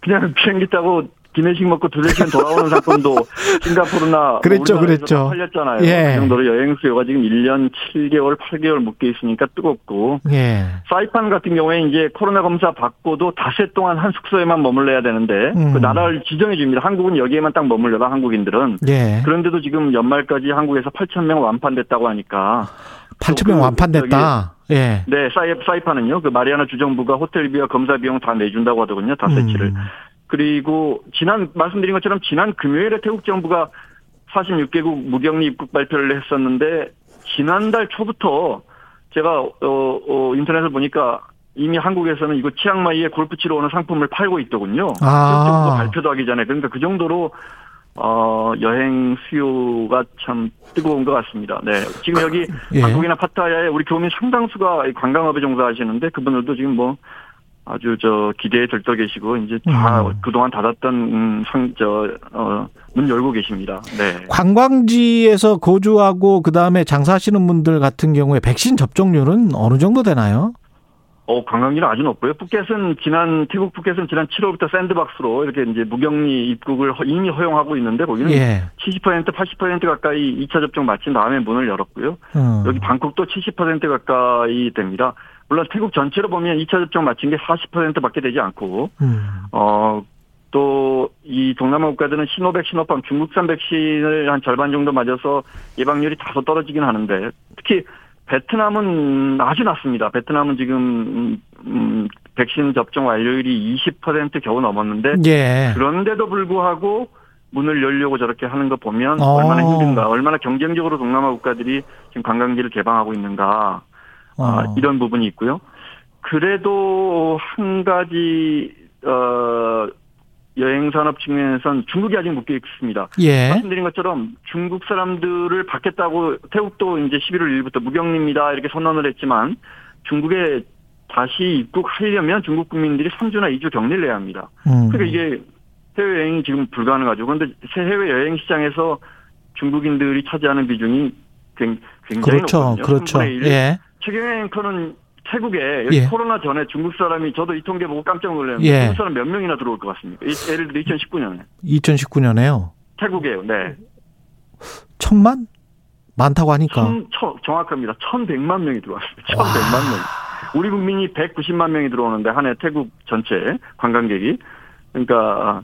그냥 비행기 타고 기내식 먹고 두세 시간 돌아오는 사건도 싱가포르나 그랬죠, 그랬죠. 다 팔렸잖아요. 예. 그 정도로 여행 수요가 지금 1년 7개월, 8개월 묶여 있으니까 뜨겁고 예. 사이판 같은 경우에 이제 코로나 검사 받고도 닷새 동안 한 숙소에만 머물러야 되는데 음. 그 나라를 지정해 줍니다. 한국은 여기에만 딱 머물러라 한국인들은. 예. 그런데도 지금 연말까지 한국에서 8천 명 완판됐다고 하니까 8천 명그 완판됐다. 예. 네, 사이, 사이판은요, 그 마리아나 주정부가 호텔비와 검사 비용 다 내준다고 하더군요, 닷새치를. 음. 그리고 지난, 말씀드린 것처럼 지난 금요일에 태국 정부가 46개국 무격리 입국 발표를 했었는데, 지난달 초부터 제가, 어, 어, 인터넷을 보니까 이미 한국에서는 이거 치앙마이에 골프 치러 오는 상품을 팔고 있더군요. 아. 발표도 하기 전에. 그러니까 그 정도로 어, 여행 수요가 참 뜨거운 것 같습니다. 네. 지금 여기 예. 방콕이나 파타야에 우리 교민 상당수가 이 관광업에 종사하시는데 그분들도 지금 뭐 아주 저 기대에 들떠 계시고 이제 다 음. 그동안 닫았던 음, 상, 저, 어, 문 열고 계십니다. 네. 관광지에서 거주하고 그다음에 장사하시는 분들 같은 경우에 백신 접종률은 어느 정도 되나요? 어, 관광지는 아주 높고요. 푸켓은 지난, 태국 푸켓은 지난 7월부터 샌드박스로 이렇게 이제 무격리 입국을 허- 이미 허용하고 있는데 거기는 예. 70% 80% 가까이 2차 접종 마친 다음에 문을 열었고요. 음. 여기 방콕도 70% 가까이 됩니다. 물론 태국 전체로 보면 2차 접종 마친 게 40%밖에 되지 않고 음. 어, 또, 이 동남아 국가들은 시노백, 시노팜, 중국산 백신을 한 절반 정도 맞아서 예방률이 다소 떨어지긴 하는데, 특히 베트남은 아주 낮습니다. 베트남은 지금, 음, 음, 백신 접종 완료율이 20% 겨우 넘었는데, 예. 그런데도 불구하고 문을 열려고 저렇게 하는 거 보면 어. 얼마나 힘든가, 얼마나 경쟁적으로 동남아 국가들이 지금 관광지를 개방하고 있는가, 아, 어. 이런 부분이 있고요. 그래도 한 가지 어 여행 산업 측면에선 중국이 아직 묶여 있습니다. 예. 말씀드린 것처럼 중국 사람들을 받겠다고 태국도 이제 11월 1일부터 무격리입니다 이렇게 선언을 했지만 중국에 다시 입국하려면 중국 국민들이 3주나 2주 격리를 내야 합니다. 음. 그러니까 이게 해외 여행이 지금 불가능하죠. 그런데 해외 여행 시장에서 중국인들이 차지하는 비중이 굉- 굉장히 그렇죠. 높거든요. 그렇죠. 3분의 1. 예. 최경영 앵커는 태국에 예. 코로나 전에 중국 사람이 저도 이 통계 보고 깜짝 놀랐는데 예. 중국 사람 몇 명이나 들어올 것 같습니까? 이- 예를 들어 2019년에 2019년에요. 태국에요. 네. 천만? 많다고 하니까. 천, 천- 정확합니다. 1,100만 명이 들어왔습니다. 1,100만 명. 우리 국민이 190만 명이 들어오는데 한 해 태국 전체 관광객이 그러니까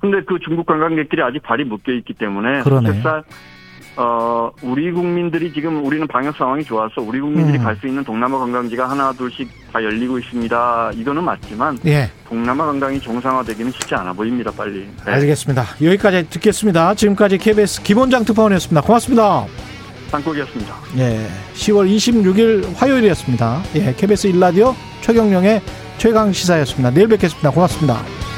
근데 그 중국 관광객들이 아직 발이 묶여 있기 때문에 그러네. 어 우리 국민들이 지금 우리는 방역 상황이 좋아서 우리 국민들이 음. 갈수 있는 동남아 관광지가 하나 둘씩 다 열리고 있습니다. 이거는 맞지만 예. 동남아 관광이 정상화되기는 쉽지 않아 보입니다. 빨리. 네. 알겠습니다. 여기까지 듣겠습니다. 지금까지 KBS 김원장 특파원이었습니다. 고맙습니다. 땅콩이었습니다. 예. 10월 26일 화요일이었습니다. 예. KBS 일라디오 최경령의 최강 시사였습니다. 내일 뵙겠습니다. 고맙습니다.